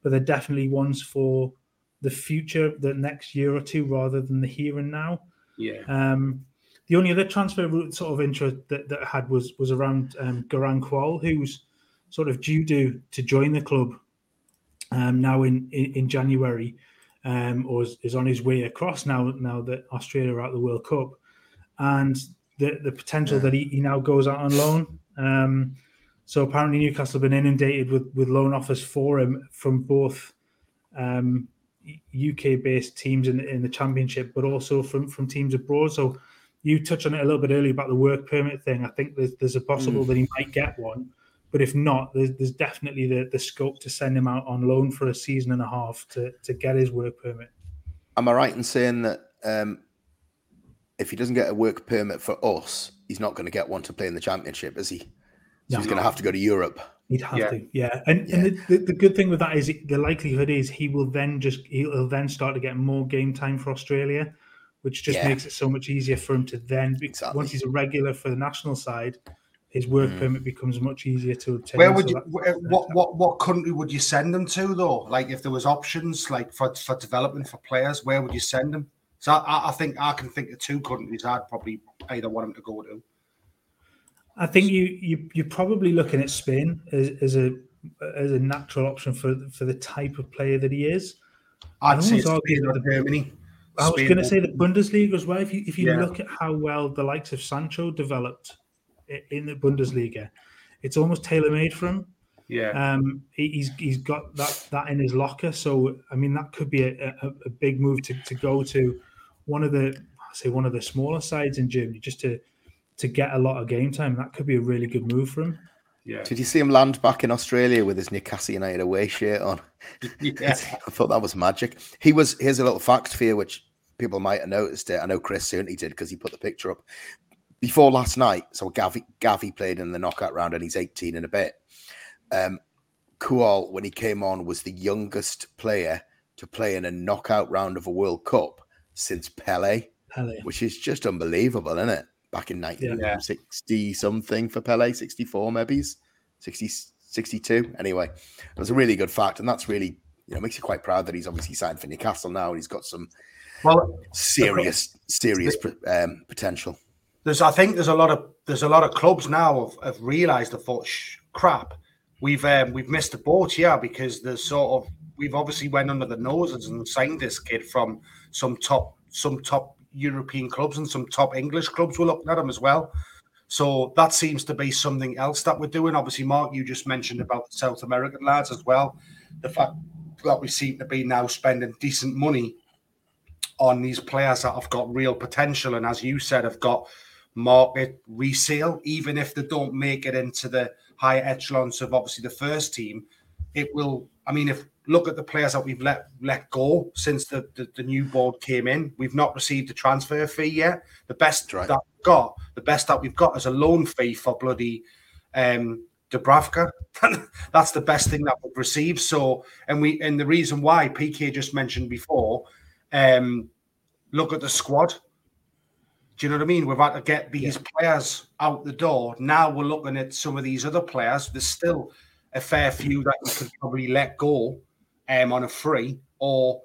[SPEAKER 1] But they're definitely ones for the future, the next year or two, rather than the here and now.
[SPEAKER 3] Yeah.
[SPEAKER 1] Um, the only other transfer route sort of interest that, that I had was was around um, Garang Kuol, who's sort of due to to join the club um, now in, in in January, um, or is, is on his way across now. Now that Australia are out of the World Cup, and the the potential that he, he now goes out on loan. Um, so apparently Newcastle have been inundated with with loan offers for him from both um, UK based teams in in the Championship, but also from from teams abroad. So you touched on it a little bit earlier about the work permit thing. I think there's there's a possible that he might get one, but if not, there's there's definitely the the scope to send him out on loan for a season and a half to to get his work permit.
[SPEAKER 2] Am I right in saying that um, if he doesn't get a work permit for us, he's not going to get one to play in the championship, is he? So
[SPEAKER 1] No.
[SPEAKER 2] he's going to have to go to Europe.
[SPEAKER 1] He'd have
[SPEAKER 3] Yeah.
[SPEAKER 1] to, yeah. And and the, the, the good thing with that is the likelihood is he will then just he'll then start to get more game time for Australia, which just
[SPEAKER 2] Yeah.
[SPEAKER 1] makes it so much easier for him to then be,
[SPEAKER 2] Exactly.
[SPEAKER 1] once he's a regular for the national side, his work
[SPEAKER 2] Mm.
[SPEAKER 1] permit becomes much easier to obtain.
[SPEAKER 3] Where would
[SPEAKER 1] So
[SPEAKER 3] you? where- What what what country would you send them to though? Like if there was options like for for development for players, where would you send them? So I, I think I can think of two countries I'd probably either want them to go to.
[SPEAKER 1] I think you you you're probably looking at Spain as, as a as a natural option for for the type of player that he is.
[SPEAKER 3] I'd
[SPEAKER 1] I
[SPEAKER 3] say Spain
[SPEAKER 1] the-
[SPEAKER 3] Germany.
[SPEAKER 1] I was going to say the Bundesliga as well. If you if you
[SPEAKER 3] Yeah.
[SPEAKER 1] look at how well the likes of Sancho developed in the Bundesliga, it's almost tailor made for him.
[SPEAKER 3] Yeah,
[SPEAKER 1] Um, he- he's he's got that that in his locker. So I mean, that could be a, a, a big move to, to go to one of the I say one of the smaller sides in Germany just to to get a lot of game time. That could be a really good move for him.
[SPEAKER 3] yeah,
[SPEAKER 2] Did you see him land back in Australia with his Newcastle United away shirt on?
[SPEAKER 3] yeah.
[SPEAKER 2] I thought that was magic. He was. Here's a little fact for you, which people might have noticed it. I know Chris certainly did because he put the picture up before last night. So Gavi, Gavi played in the knockout round, and he's 18 in a bit. Um, Kuol, when he came on, was the youngest player to play in a knockout round of a World Cup since Pele,
[SPEAKER 1] Pele.
[SPEAKER 2] which is just unbelievable, isn't it? Back in 1960 something for Pele, 64 maybe, 60, 62. Anyway, it was a really good fact, and that's really you know makes you quite proud that he's obviously signed for Newcastle now, and he's got some well serious serious um, potential.
[SPEAKER 3] There's, I think, there's a lot of there's a lot of clubs now have, have realised. the thought, crap, we've um, we've missed the boat, yeah, because there's sort of we've obviously went under the noses and signed this kid from some top some top European clubs and some top English clubs were looking at him as well. So that seems to be something else that we're doing. Obviously, Mark, you just mentioned about the South American lads as well. The fact that we seem to be now spending decent money on these players that have got real potential, and as you said, have got market resale, even if they don't make it into the higher echelons of obviously the first team. It will. I mean, if look at the players that we've let let go since the, the, the new board came in. We've not received a transfer fee yet. The best right. that we've got, the best that we've got is a loan fee for bloody um Dubravka. That's the best thing that we've received. So and we and the reason why PK just mentioned before, um, look at the squad. Do you know what I mean? We've had to get these yeah. players out the door. Now we're looking at some of these other players. There's still a fair few that you could probably let go um, on a free or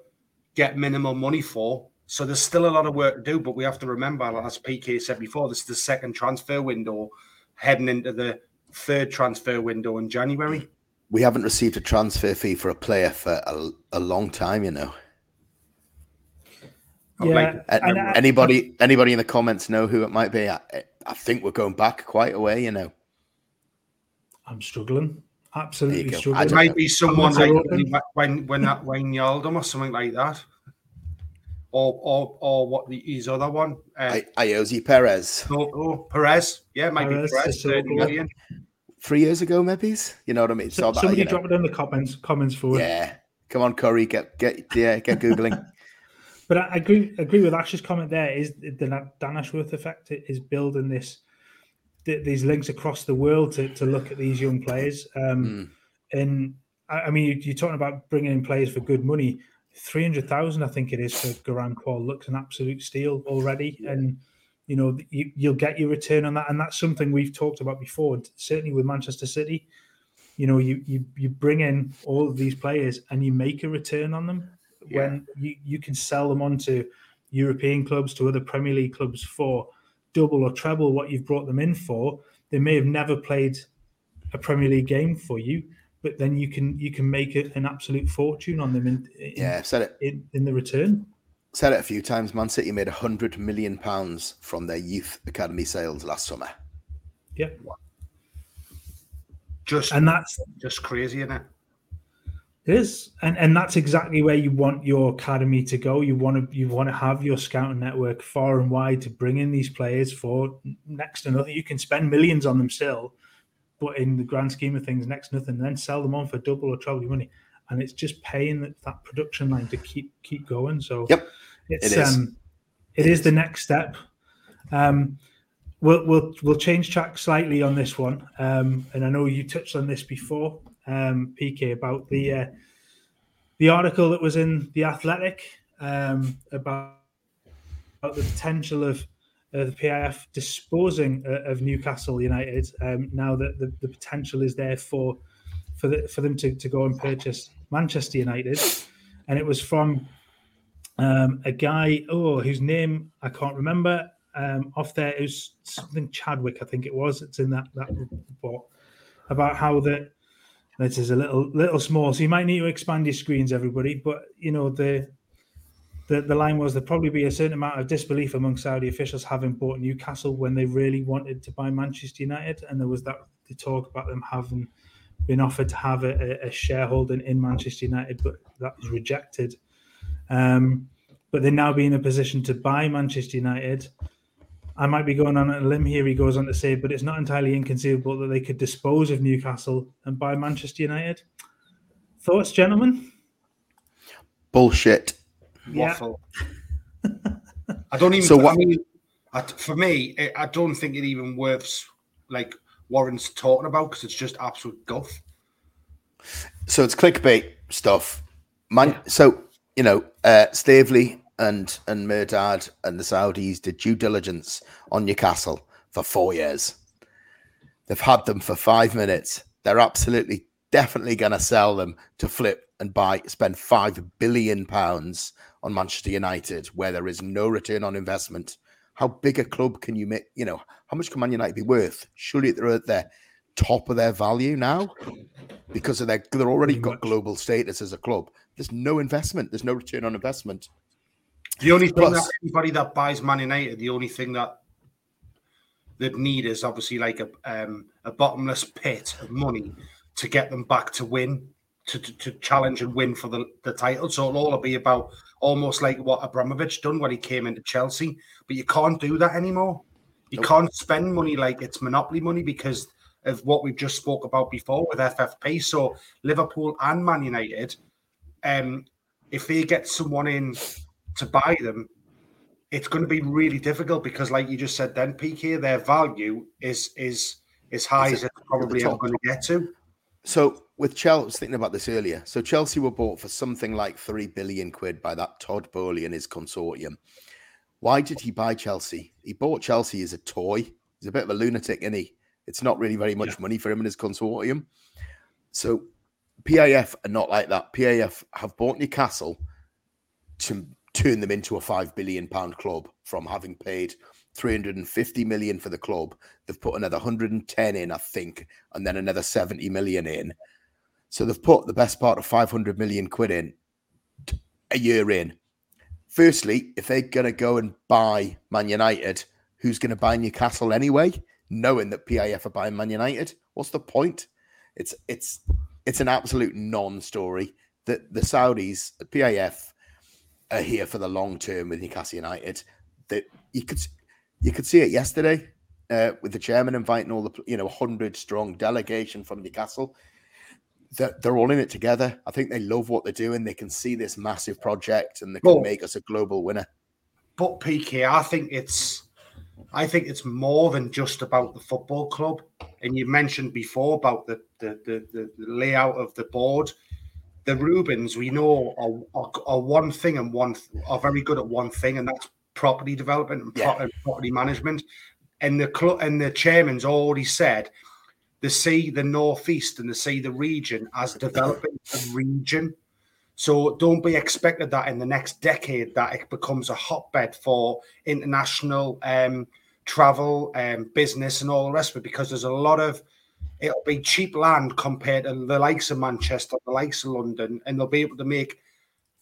[SPEAKER 3] get minimal money for. So there's still a lot of work to do, but we have to remember, as PK said before, this is the second transfer window heading into the third transfer window in January.
[SPEAKER 2] We haven't received a transfer fee for a player for a, a long time, you know.
[SPEAKER 1] Yeah, like,
[SPEAKER 2] anybody, anybody in the comments know who it might be? I, I think we're going back quite a way, you know.
[SPEAKER 1] I'm struggling. Absolutely struggling.
[SPEAKER 3] It might be someone like when when that Wayne Yaldum or something like that. Or or or what the, his other one?
[SPEAKER 2] Uh, Ayoze Perez.
[SPEAKER 3] Oh, oh, Perez. Yeah, maybe Perez. Perez 30 million.
[SPEAKER 2] Three years ago, maybe. You know what I mean?
[SPEAKER 1] So, so somebody drop it in the comments comments for
[SPEAKER 2] Yeah. Come on, Curry, get get yeah, get googling.
[SPEAKER 1] but I agree agree with Ash's comment. There is the Dan Ashworth effect is building this th- these links across the world to, to look at these young players. Um, mm. And I, I mean, you, are talking about bringing in players for good money. Three hundred thousand, I think it is for Garang Kuol. Looks an absolute steal already, and you know you, you'll get your return on that. And that's something we've talked about before. Certainly with Manchester City, you know, you you you bring in all of these players and you make a return on them yeah. when you, you can sell them on to European clubs, to other Premier League clubs for double or treble what you've brought them in for. They may have never played a Premier League game for you, but then you can you can make it an absolute fortune on them in, in
[SPEAKER 2] yeah said it
[SPEAKER 1] in, in the return.
[SPEAKER 2] Said it a few times. Man City made a hundred million pounds from their youth academy sales last summer.
[SPEAKER 1] Yeah,
[SPEAKER 3] just and that's just crazy, isn't it?
[SPEAKER 1] It is, and and that's exactly where you want your academy to go. You want to you want to have your scouting network far and wide to bring in these players for next to nothing. You can spend millions on them still, but in the grand scheme of things, next to nothing. And then sell them on for double or treble money, and it's just paying that, that production line to keep keep going. So
[SPEAKER 2] yep,
[SPEAKER 1] it's it is. um, it, it is, is the next step. Um, we'll we'll we'll change track slightly on this one, um, and I know you touched on this before um, PK about the uh, the article that was in the Athletic um, about, about the potential of uh, the PIF disposing uh, of Newcastle United um, now that the, the potential is there for for the, for them to, to go and purchase Manchester United, and it was from um, a guy oh whose name I can't remember um, off there. It was something Chadwick, I think it was. It's in that that report about how that that is a little little small. So you might need to expand your screens, everybody. But you know the the, the line was there'd probably be a certain amount of disbelief among Saudi officials having bought Newcastle when they really wanted to buy Manchester United, and there was that the talk about them having been offered to have a, a shareholding in Manchester United, but that was rejected. Um, but they're now be in a position to buy Manchester United I might be going on a limb here, he goes on to say, but it's not entirely inconceivable that they could dispose of Newcastle and buy Manchester United. Thoughts, gentlemen?
[SPEAKER 2] Bullshit.
[SPEAKER 3] Waffle. I don't even. So what? I mean, for me, I don't think it even worths like Warren's talking about because it's just absolute guff.
[SPEAKER 2] So it's clickbait stuff. Man, yeah. so you know, uh, Staveley and and Mehrdad and the Saudis did due diligence on Newcastle for four years. They've had them for five minutes they're absolutely definitely going to sell them to flip and buy, spend five billion pounds on Manchester United, where there is no return on investment. How big a club can you make? You know, how much can Man United be worth? Surely they're at their top of their value now because of their they're already got global status as a club. There's no investment. There's no return on investment.
[SPEAKER 3] The only thing Plus, that anybody that buys Man United, the only thing that that need is obviously like a um, a bottomless pit of money to get them back to win, to, to, to, challenge and win for the, the title. So it'll all be about almost like what Abramovich done when he came into Chelsea. But you can't do that anymore. You can't spend money like it's monopoly money because of what we've just spoke about before with FFP. So Liverpool and Man United, um, if they get someone in to buy them, it's going to be really difficult because, like you just said, then peak here, their value is is as high as it's probably ever going to get to.
[SPEAKER 2] So with Chelsea, I was thinking about this earlier. So Chelsea were bought for something like three billion quid by that Todd Boehly and his consortium. Why did he buy Chelsea? He bought Chelsea as a toy. He's a bit of a lunatic, isn't he? It's not really very much yeah. money for him and his consortium. So PIF are not like that. PIF have bought Newcastle to turn them into a five billion pound club from having paid 350 million for the club. They've put another 110 in, I think, and then another 70 million in. So they've put the best part of 500 million quid in a year in. Firstly, if they're going to go and buy Man United, who's going to buy Newcastle anyway, knowing that PIF are buying Man United? What's the point? It's it's it's an absolute non-story. That the Saudis, the PIF, are here for the long term with Newcastle United. That you could you could see it yesterday uh, with the chairman inviting all the you know hundred strong delegation from Newcastle. They're, they're all in it together. I think they love what they're doing. They can see this massive project and they can make us a global winner.
[SPEAKER 3] But PK, I think it's I think it's more than just about the football club. And you mentioned before about the the, the, the layout of the board the Reubens we know are, are, are, one thing and one are very good at one thing, and that's property development and, yeah. pro- property management. And the and the chairman's already said they see the northeast and they see the region as developing a region. So don't be expected that in the next decade that it becomes a hotbed for international um, travel, um, business, and all the rest of it, because there's a lot of it'll be cheap land compared to the likes of Manchester, the likes of London, and they'll be able to make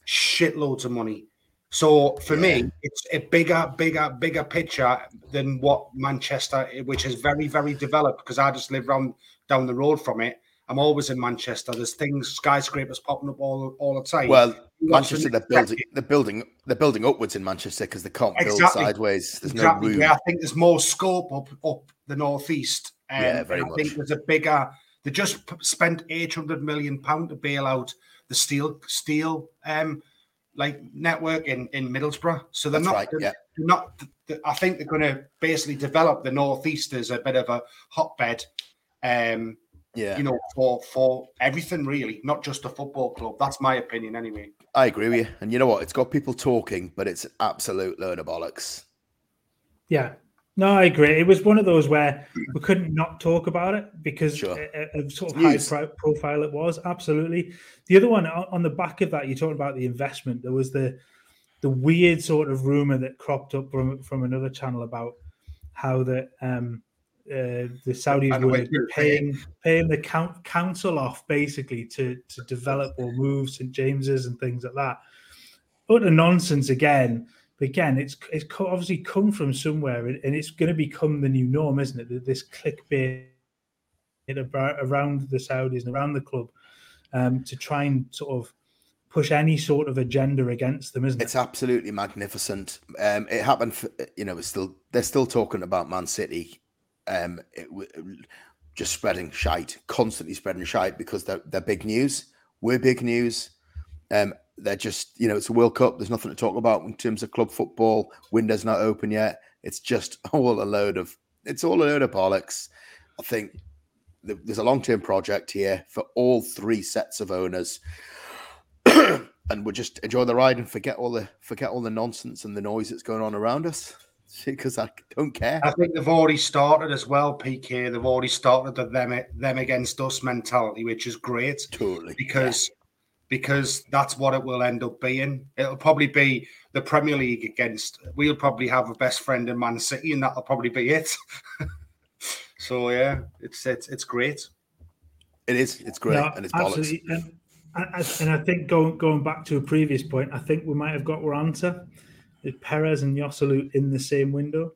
[SPEAKER 3] shitloads of money. So for yeah. me, it's a bigger, bigger, bigger picture than what Manchester, which is very, very developed because I just live around down the road from it. I'm always in Manchester. There's things, skyscrapers popping up all, all the time.
[SPEAKER 2] Well, Manchester, they're building, they're building, they're building upwards in Manchester because they can't build sideways. There's exactly. no room.
[SPEAKER 3] Yeah, I think there's more scope up up the northeast. Um, yeah, very I much. think there's a bigger. They just spent 800 million pound to bail out the steel steel um, like network in in Middlesbrough. So they're That's not. Right, they're, yeah. they're not. I think they're going to basically develop the northeast as a bit of a hotbed. Um, yeah, you know, for for everything really, not just a football club. That's my opinion, anyway.
[SPEAKER 2] I agree with you, and you know what? It's got people talking, but it's absolute load of bollocks.
[SPEAKER 1] Yeah, no, I agree. It was one of those where we couldn't not talk about it because sure. of sort of high pro- profile it was. Absolutely. The other one on the back of that, you talked about the investment. There was the the weird sort of rumor that cropped up from from another channel about how the um, uh, the Saudis were paying paying the count, council off basically to to develop or move St James's and things like that. Utter nonsense again. But again, it's it's obviously come from somewhere, and it's going to become the new norm, isn't it? This clickbait around the Saudis and around the club um, to try and sort of push any sort of agenda against them, isn't it?
[SPEAKER 2] It's absolutely magnificent. Um, it happened, for, you know, it's still they're still talking about Man City, um, it, just spreading shite, constantly spreading shite because they're they're big news. We're big news. Um, they're just, you know, it's a World Cup. There's nothing to talk about in terms of club football. Window's not open yet. It's just all a load of, it's all a load of bollocks. I think there's a long term project here for all three sets of owners. and we'll just enjoy the ride and forget all the forget all the nonsense and the noise that's going on around us. because I don't care.
[SPEAKER 3] I think they've already started as well, PK. They've already started the them them against us mentality, which is great.
[SPEAKER 2] Totally.
[SPEAKER 3] Because. Because that's what it will end up being. It'll probably be the Premier League against we'll probably have a best friend in Man City, and that'll probably be it. so yeah, it's it's it's great.
[SPEAKER 2] It is. It's great, and it's absolutely.
[SPEAKER 1] bollocks. And, and I think going going back to a previous point, I think we might have got our answer Perez and Joselu in the same window?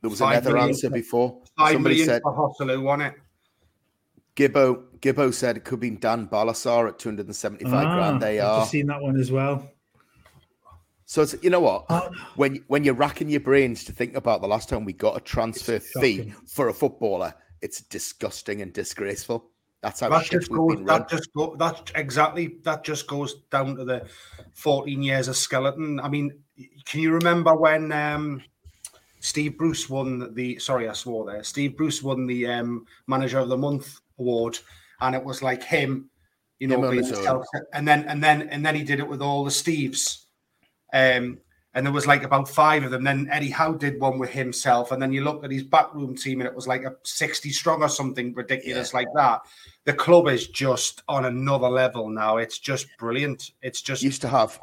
[SPEAKER 2] There was Five another answer before.
[SPEAKER 3] Five Somebody said Joselu won it.
[SPEAKER 2] Gibbo Gibbo said it could be Dan Barlaser at 275 ah, grand. They I've are.
[SPEAKER 1] seen that one as well.
[SPEAKER 2] So it's, you know what? Uh, when when you're racking your brains to think about the last time we got a transfer fee for a footballer, it's disgusting and disgraceful. That's how that just
[SPEAKER 3] goes. That just go. That exactly. That just goes down to the 14 years of skeleton. I mean, can you remember when um, Steve Bruce won the? Sorry, I swore there. Steve Bruce won the um, Manager of the Month award, and it was like him, you know, being and then and then and then he did it with all the Steves. Um, and there was like about five of them. Then Eddie Howe did one with himself, and then you looked at his backroom team, and it was like a sixty strong or something ridiculous yeah. like that. The club is just on another level now. It's just brilliant. It's just
[SPEAKER 2] used to have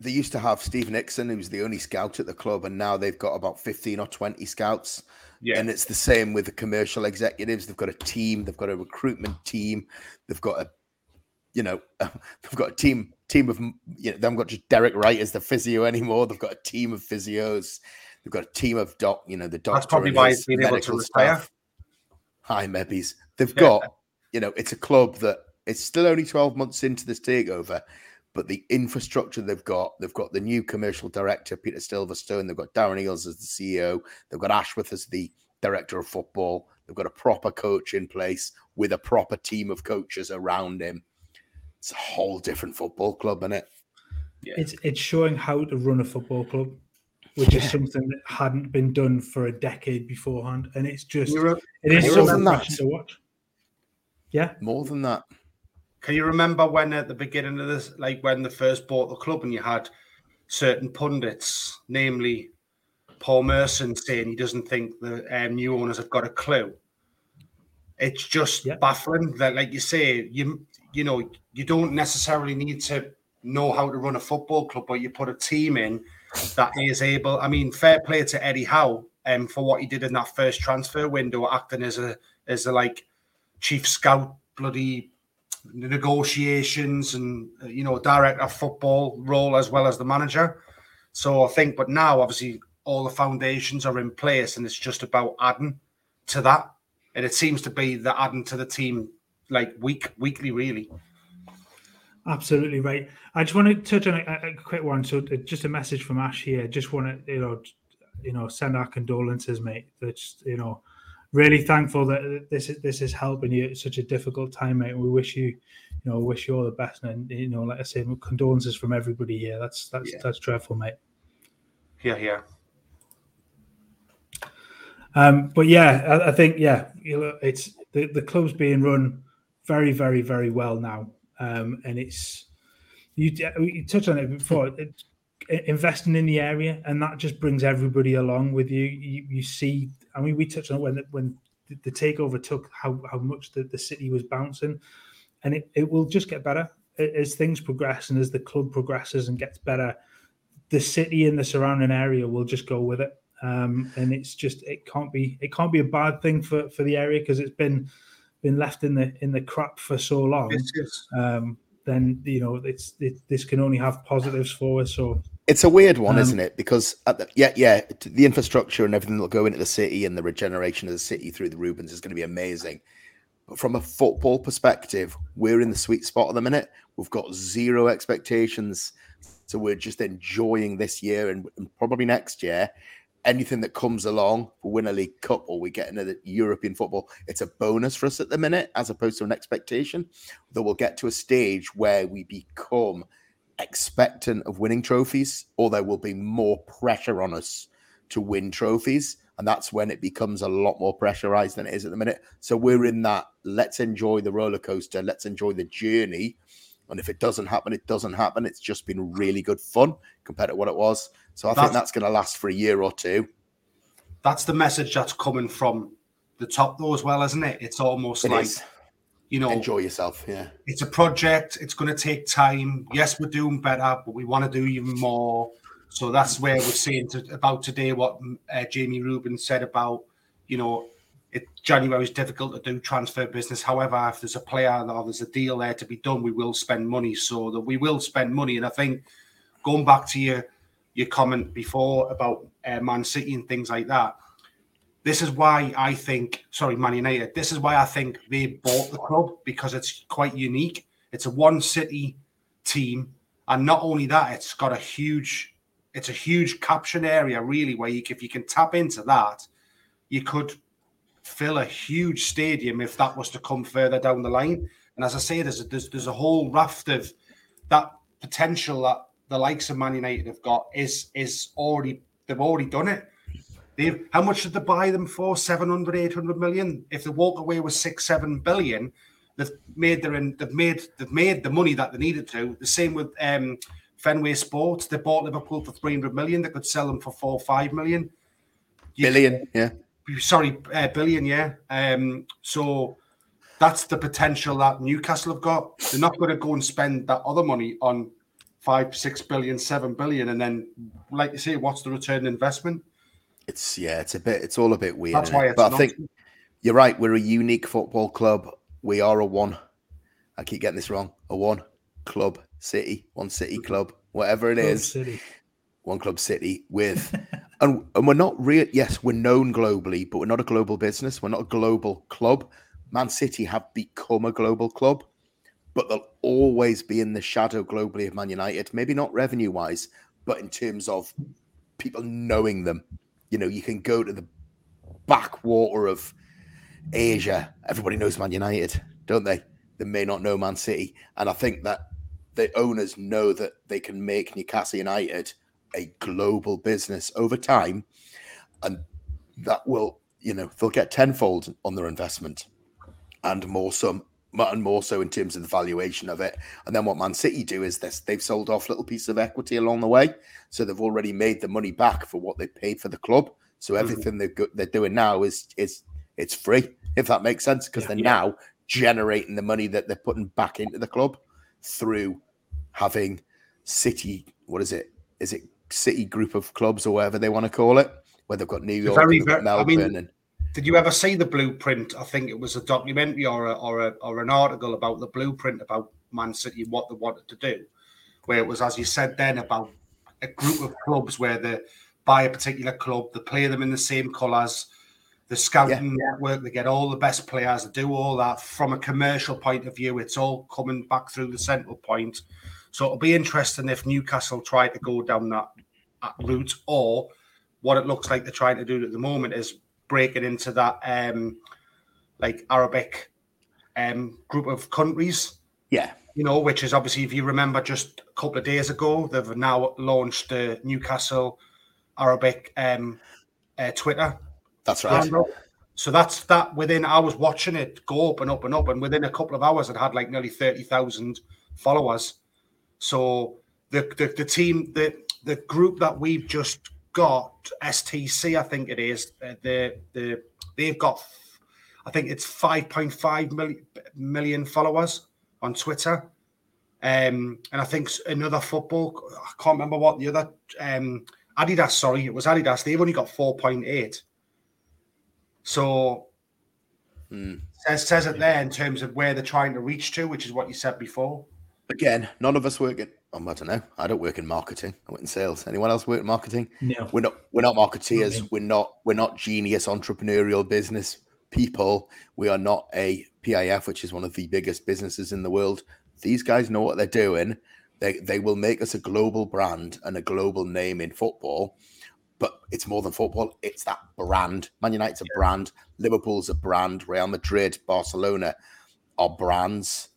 [SPEAKER 2] they used to have Steve Nixon, who was the only scout at the club, and now they've got about 15 or 20 scouts. Yeah. And it's the same with the commercial executives. They've got a team, they've got a recruitment team, they've got a, you know, they've got a team team of, you know, they haven't got just Derek Wright as the physio anymore. They've got a team of physios. They've got a team of doc, you know, the doctor. That's
[SPEAKER 3] probably why he's been able to retire. Staff.
[SPEAKER 2] Hi, Mebbies. They've yeah. got, you know, it's a club that it's still only 12 months into this takeover but the infrastructure they've got, they've got the new commercial director, Peter Silverstone, they've got Darren Eales as the CEO, they've got Ashworth as the director of football, they've got a proper coach in place with a proper team of coaches around him. It's a whole different football club, isn't it?
[SPEAKER 1] Yeah. It's it's showing how to run a football club, which is something that hadn't been done for a decade beforehand, and it's just it is so refreshing to watch. Yeah,
[SPEAKER 2] more than that.
[SPEAKER 3] Can you remember when at the beginning of this, like when they first bought the club, and you had certain pundits, namely Paul Merson, saying he doesn't think the um, new owners have got a clue. It's just yeah. baffling that, like you say, you you know you don't necessarily need to know how to run a football club, but you put a team in that is able. I mean, fair play to Eddie Howe um, for what he did in that first transfer window, acting as a as a like chief scout, bloody the negotiations and uh, you know director of football role as well as the manager. So I think, but now obviously all the foundations are in place, and it's just about adding to that. And it seems to be the adding to the team like week weekly, really.
[SPEAKER 1] Absolutely right. I just want to touch on a, a quick one. So uh, just a message from Ash here. Just want to you know you know send our condolences, mate. That's you know really thankful that this is this is helping you at such a difficult time, mate. We wish you, you know, wish you all the best, and you know, like I say, condolences from everybody here. That's that's yeah. that's dreadful, mate.
[SPEAKER 3] Yeah, yeah.
[SPEAKER 1] Um, but yeah, I, I, think yeah, you know, it's the the club's being run very, very, very well now, um, and it's you, you touched on it before. It, investing in the area, and that just brings everybody along with you. You, you see, I mean, we touched on when when the takeover took how how much the, the city was bouncing, and it, it will just get better as things progress and as the club progresses and gets better. The city and the surrounding area will just go with it, um, and it's just it can't be it can't be a bad thing for for the area because it's been been left in the in the crap for so long. Um, then you know it's it, this can only have positives for us. So
[SPEAKER 2] it's a weird one, um, isn't it? Because the, yeah, yeah, the infrastructure and everything that'll go into the city and the regeneration of the city through the Reubens is going to be amazing. But from a football perspective, we're in the sweet spot at the minute. We've got zero expectations, so we're just enjoying this year and, and probably next year. Anything that comes along, we win a League Cup or we get into the European football, it's a bonus for us at the minute, as opposed to an expectation. That we'll get to a stage where we become expectant of winning trophies, or there will be more pressure on us to win trophies. And that's when it becomes a lot more pressurized than it is at the minute. So we're in that let's enjoy the roller coaster, let's enjoy the journey. And if it doesn't happen, it doesn't happen. It's just been really good fun compared to what it was. So I that's, think that's going to last for a year or two.
[SPEAKER 3] that's the message that's coming from the top though as well, isn't it? It's almost
[SPEAKER 2] It
[SPEAKER 3] like
[SPEAKER 2] is.
[SPEAKER 3] You know,
[SPEAKER 2] Enjoy yourself. Yeah.
[SPEAKER 3] it's a project. It's going to take time. Yes, we're doing better, but we want to do even more. So that's where we're saying to, about today what uh, Jamie Reuben said about, you know, it January is difficult to do transfer business. However, if there's a player or there's a deal there to be done, we will spend money. So that we will spend money. And I think going back to your your comment before about uh, Man City and things like that, this is why I think, sorry, Man United, this is why I think they bought the club because it's quite unique. It's a one city team. And not only that, it's got a huge, it's a huge caption area, really, where you, if you can tap into that, you could fill a huge stadium if that was to come further down the line. And as I say, there's a, there's, there's a whole raft of that potential that the likes of Man United have got is is already they've already done it. They've, how much did they buy them for? 700, 800 million. If they walk away with six, seven billion, they've made their they've made they've made the money that they needed to. The same with um, Fenway Sports. They bought Liverpool for 300 million. They could sell them for four, five million. You-
[SPEAKER 2] Billion. Yeah.
[SPEAKER 3] sorry, uh, billion, yeah. Um, so that's the potential that Newcastle have got. They're not going to go and spend that other money on five, six billion, seven billion, and then, like you say, what's the return investment?
[SPEAKER 2] It's yeah. It's a bit. It's all a bit weird.
[SPEAKER 3] That's why it's
[SPEAKER 2] but I think you're right. We're a unique football club. We are a one. I keep getting this wrong. A one club city, one city club, whatever it
[SPEAKER 1] Club
[SPEAKER 2] is.
[SPEAKER 1] City.
[SPEAKER 2] one club city with and and we're not real yes we're known globally but we're not a global business we're not a global club man city have become a global club but they'll always be in the shadow globally of man united maybe not revenue wise but in terms of people knowing them you know you can go to the backwater of asia. Everybody knows man united don't they? They may not know man city. And i think that the owners know that they can make newcastle united a global business over time. And that will you know they'll get tenfold on their investment and more some and more so in terms of the valuation of it. And then what man city do is this they've sold off little pieces of equity along the way. So they've already made the money back for what they paid for the club. So mm-hmm. everything they're, go- they're doing now is is it's free if that makes sense because
[SPEAKER 1] Yeah.
[SPEAKER 2] they're now generating the money that they're putting back into the club through having city what is it? Is it city group of clubs or whatever they want to call it? Where they've got new york
[SPEAKER 3] very,
[SPEAKER 2] they've got
[SPEAKER 3] I mean,
[SPEAKER 2] melbourne and
[SPEAKER 3] Did you ever see the blueprint? I think it was a documentary or a, or a, or an article about the blueprint about Man City and what they wanted to do, where it was, as you said then, about a group of clubs where they buy a particular club, they play them in the same colours, the scouting network, they get all the best players, they do all that. From a commercial point of view, it's all coming back through the central point. So it'll be interesting if Newcastle try to go down that, that route or what it looks like they're trying to do at the moment is breaking into that um like Arabic um group of countries,
[SPEAKER 2] yeah
[SPEAKER 3] you know, which is obviously if you remember just a couple of days ago, they've now launched the Newcastle Arabic um uh, Twitter
[SPEAKER 2] that's right
[SPEAKER 3] handle. So that's that within I was watching it go up and up and up, and within a couple of hours it had like nearly thirty thousand followers. So the, the the team the the group that we've just got STC I think it is uh, the the they've got I think it's 5.5 million, million followers on Twitter. Um, and I think another football, I can't remember what the other um, Adidas, sorry, it was Adidas. They've only got 4.8. So
[SPEAKER 2] Hmm.
[SPEAKER 3] says says it there in terms of where they're trying to reach to, which is what you said before.
[SPEAKER 2] again none of us work in um, i don't know. I don't work in marketing. I work in sales. Anyone else work in marketing?
[SPEAKER 1] No.
[SPEAKER 2] we're not we're not marketeers.
[SPEAKER 1] Okay.
[SPEAKER 2] we're not we're not genius entrepreneurial business people. We are not a pif which is one of the biggest businesses in the world. These guys know what they're doing. They they will make us a global brand and a global name in football but it's more than football. It's that brand. Man united's a brand. Liverpool's a brand. Real madrid barcelona are brands.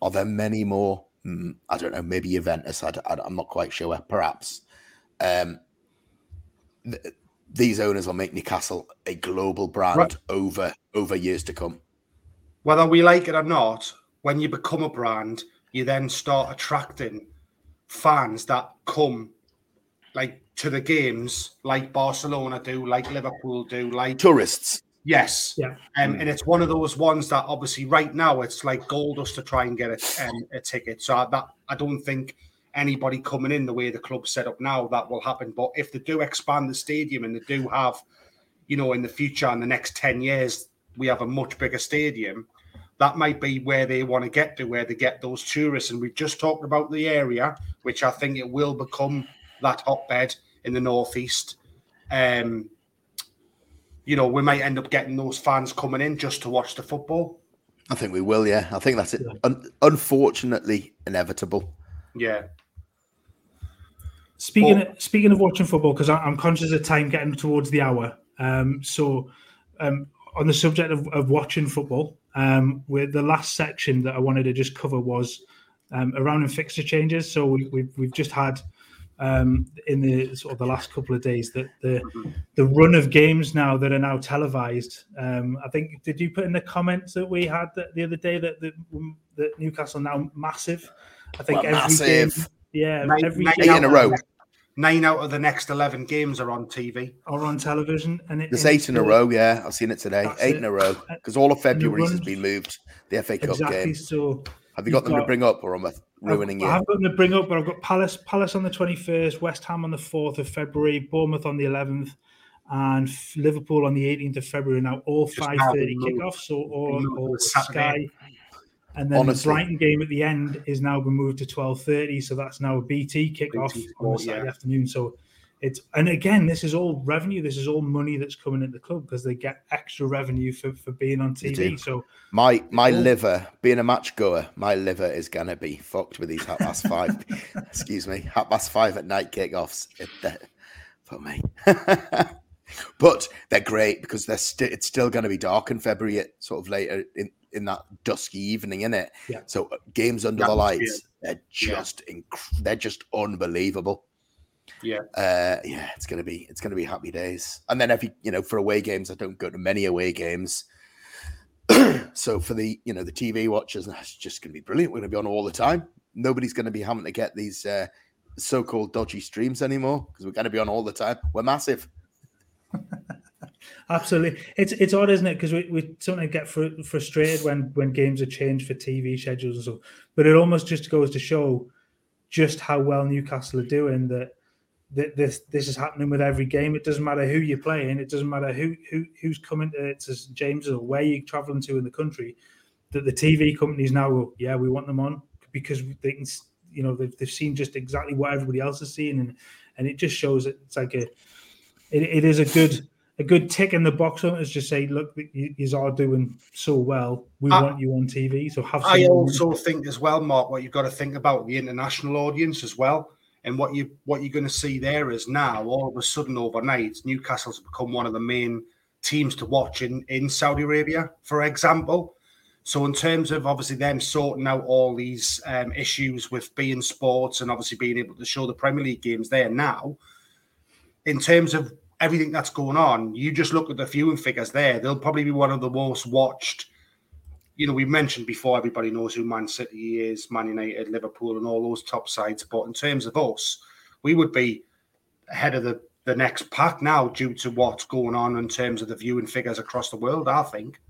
[SPEAKER 2] Are there many more i don't know maybe juventus I, am not quite sure perhaps um th- these owners will make Newcastle a global brand
[SPEAKER 3] Right.
[SPEAKER 2] over over years to come.
[SPEAKER 3] Whether we like it or not, when you become a brand, you then start attracting fans that come like to the games like Barcelona do, like Liverpool do, like
[SPEAKER 2] tourists.
[SPEAKER 3] Yes.
[SPEAKER 1] Yeah.
[SPEAKER 3] Um, and it's one of those ones that obviously right now it's like gold us to try and get a, um, a ticket. So that I don't think anybody coming in the way the club's set up now that will happen. But if they do expand the stadium and they do have, you know, in the future in the next 10 years, we have a much bigger stadium, that might be where they want to get to, where they get those tourists. And we've just talked about the area, which I think it will become that hotbed in the northeast. Um, you know, we might end up getting those fans coming in just to watch the football.
[SPEAKER 2] I think we will, yeah. I think that's it. Un- unfortunately, inevitable.
[SPEAKER 3] Yeah.
[SPEAKER 1] Speaking of, speaking of watching football, because I'm conscious of time getting towards the hour. Um, so, um, on the subject of, of watching football, um, with the last section that I wanted to just cover was um, around in fixture changes. So we, we've we've just had um, in the sort of the last couple of days that the the run of games now that are now televised. Um, I think did you put in the comments that we had the, the other day that, that that Newcastle now massive. I think
[SPEAKER 2] well,
[SPEAKER 1] every
[SPEAKER 2] massive.
[SPEAKER 1] game, yeah,
[SPEAKER 3] Nine-
[SPEAKER 1] every
[SPEAKER 3] nine
[SPEAKER 1] game
[SPEAKER 2] Eight in a row.
[SPEAKER 3] Nine out of the next 11 games are on TV.
[SPEAKER 1] or on television, and it,
[SPEAKER 2] There's
[SPEAKER 1] and
[SPEAKER 2] eight in a row, yeah. I've seen it today.
[SPEAKER 1] That's
[SPEAKER 2] eight
[SPEAKER 1] it.
[SPEAKER 2] in a row. Because all of February's has been moved. The FA Cup
[SPEAKER 1] Exactly.
[SPEAKER 2] game.
[SPEAKER 1] So
[SPEAKER 2] Have you got
[SPEAKER 1] You've
[SPEAKER 2] them to bring up or am I ruining
[SPEAKER 1] I
[SPEAKER 2] you?
[SPEAKER 1] have got them to bring up, but I've got Palace, Palace on the twenty first, West Ham on the fourth of February, Bournemouth on the eleventh, and Liverpool on the eighteenth of February. Now all
[SPEAKER 3] five thirty
[SPEAKER 1] five
[SPEAKER 3] now
[SPEAKER 1] thirty
[SPEAKER 3] they moved.
[SPEAKER 1] kickoffs, so all, all. Sky. And then
[SPEAKER 2] Honestly.
[SPEAKER 1] the Brighton game at the end is now been moved to twelve thirty, so that's now a BT kickoff
[SPEAKER 3] BT
[SPEAKER 1] on the Saturday
[SPEAKER 3] yeah.
[SPEAKER 1] afternoon. So it's and again, this is all revenue. This is all money that's coming at the club because they get extra revenue for, for being on TV. So
[SPEAKER 2] My my liver, being a match goer, my liver is gonna be fucked with these half past five. excuse me, half past five at night kickoffs. Uh, for me, but they're great because they're sti- it's still going to be dark in February, at sort of later in, in that dusky evening, in it.
[SPEAKER 1] Yeah.
[SPEAKER 2] So uh, games under
[SPEAKER 3] The
[SPEAKER 2] the lights, they're
[SPEAKER 3] Yeah.
[SPEAKER 2] just inc- they're just unbelievable.
[SPEAKER 3] Yeah.
[SPEAKER 2] Uh, yeah, it's gonna be it's gonna be happy days. And then every you know for away games, I don't go to many away games. so for the you know the TV watchers, that's just gonna be brilliant. We're gonna be on all the time. Nobody's gonna be having to get these uh, so-called dodgy streams anymore because we're gonna be on all the time. We're massive.
[SPEAKER 1] Absolutely, it's it's odd, isn't it? Because we, we sometimes get fr- frustrated when when games are changed for TV schedules and stuff. But it almost just goes to show just how well Newcastle are doing. That that this this is happening with every game. It doesn't matter who you're playing. It doesn't matter who who who's coming to, to St James's or where you're traveling to in the country. That the TV companies now go, yeah, we want them on because they can, you know, they've, they've seen just exactly what everybody else is seeing, and and it just shows that it's like a, it, it is a good a good tick in the box on it is just say, look, you, you are doing so well. We
[SPEAKER 3] I-
[SPEAKER 1] want you on TV. So have.
[SPEAKER 3] I also think as well, Mark, what you've got to think about the international audience as well. And what you what you're going to see there is now all of a sudden overnight, Newcastle's become one of the main teams to watch in, in Saudi Arabia, for example. So in terms of obviously them sorting out all these um, issues with beIN Sports and obviously being able to show the Premier League games there now, in terms of everything that's going on, you just look at the viewing figures there. They'll probably be one of the most watched you know, we mentioned before everybody knows who Man City is, Man United, Liverpool, and all those top sides. But in terms of us, we would be ahead of the, the next pack now due to what's going on in terms of the viewing figures across the world, I think.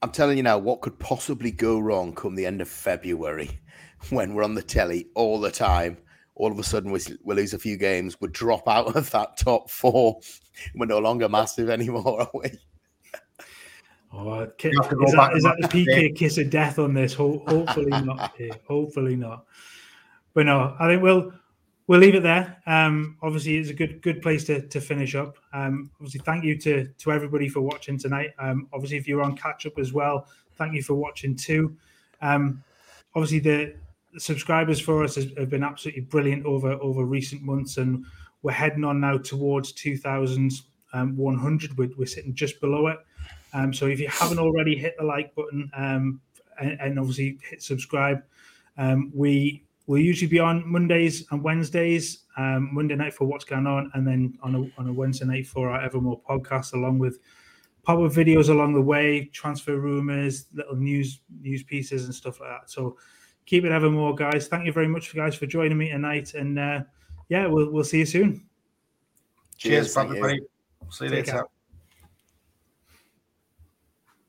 [SPEAKER 2] I'm telling you now, what could possibly go wrong come the end of February when we're on the telly all the time? All of a sudden, we, we lose a few games, we drop out of that top four. We're no longer massive anymore, are we?
[SPEAKER 1] Oh, ki-
[SPEAKER 3] You have to go
[SPEAKER 1] is, that, is that the PK kiss of death on this? Ho- hopefully not. hopefully not. But no, I think we'll we'll leave it there. Um, obviously, it's a good good place to, to finish up. Um, obviously, thank you to to everybody for watching tonight. Um, obviously, if you're on catch up as well, thank you for watching too. Um, obviously, the, subscribers for us has, have been absolutely brilliant over over recent months, and we're heading on now towards 2,100. We're, we're sitting just below it. Um, so if you haven't already hit the like button um, and, and obviously hit subscribe, um, we will usually be on Mondays and Wednesdays. Um, Monday night for what's going on, and then on a, on a Wednesday night for our Evermore podcast, along with pop up videos along the way, transfer rumors, little news news pieces and stuff like that. So keep it Evermore, guys. Thank you very much, guys, for joining me tonight, and uh, yeah, we'll we'll see you soon.
[SPEAKER 3] Cheers,
[SPEAKER 2] thank you.
[SPEAKER 3] everybody. See you
[SPEAKER 1] Take
[SPEAKER 3] later.
[SPEAKER 1] care.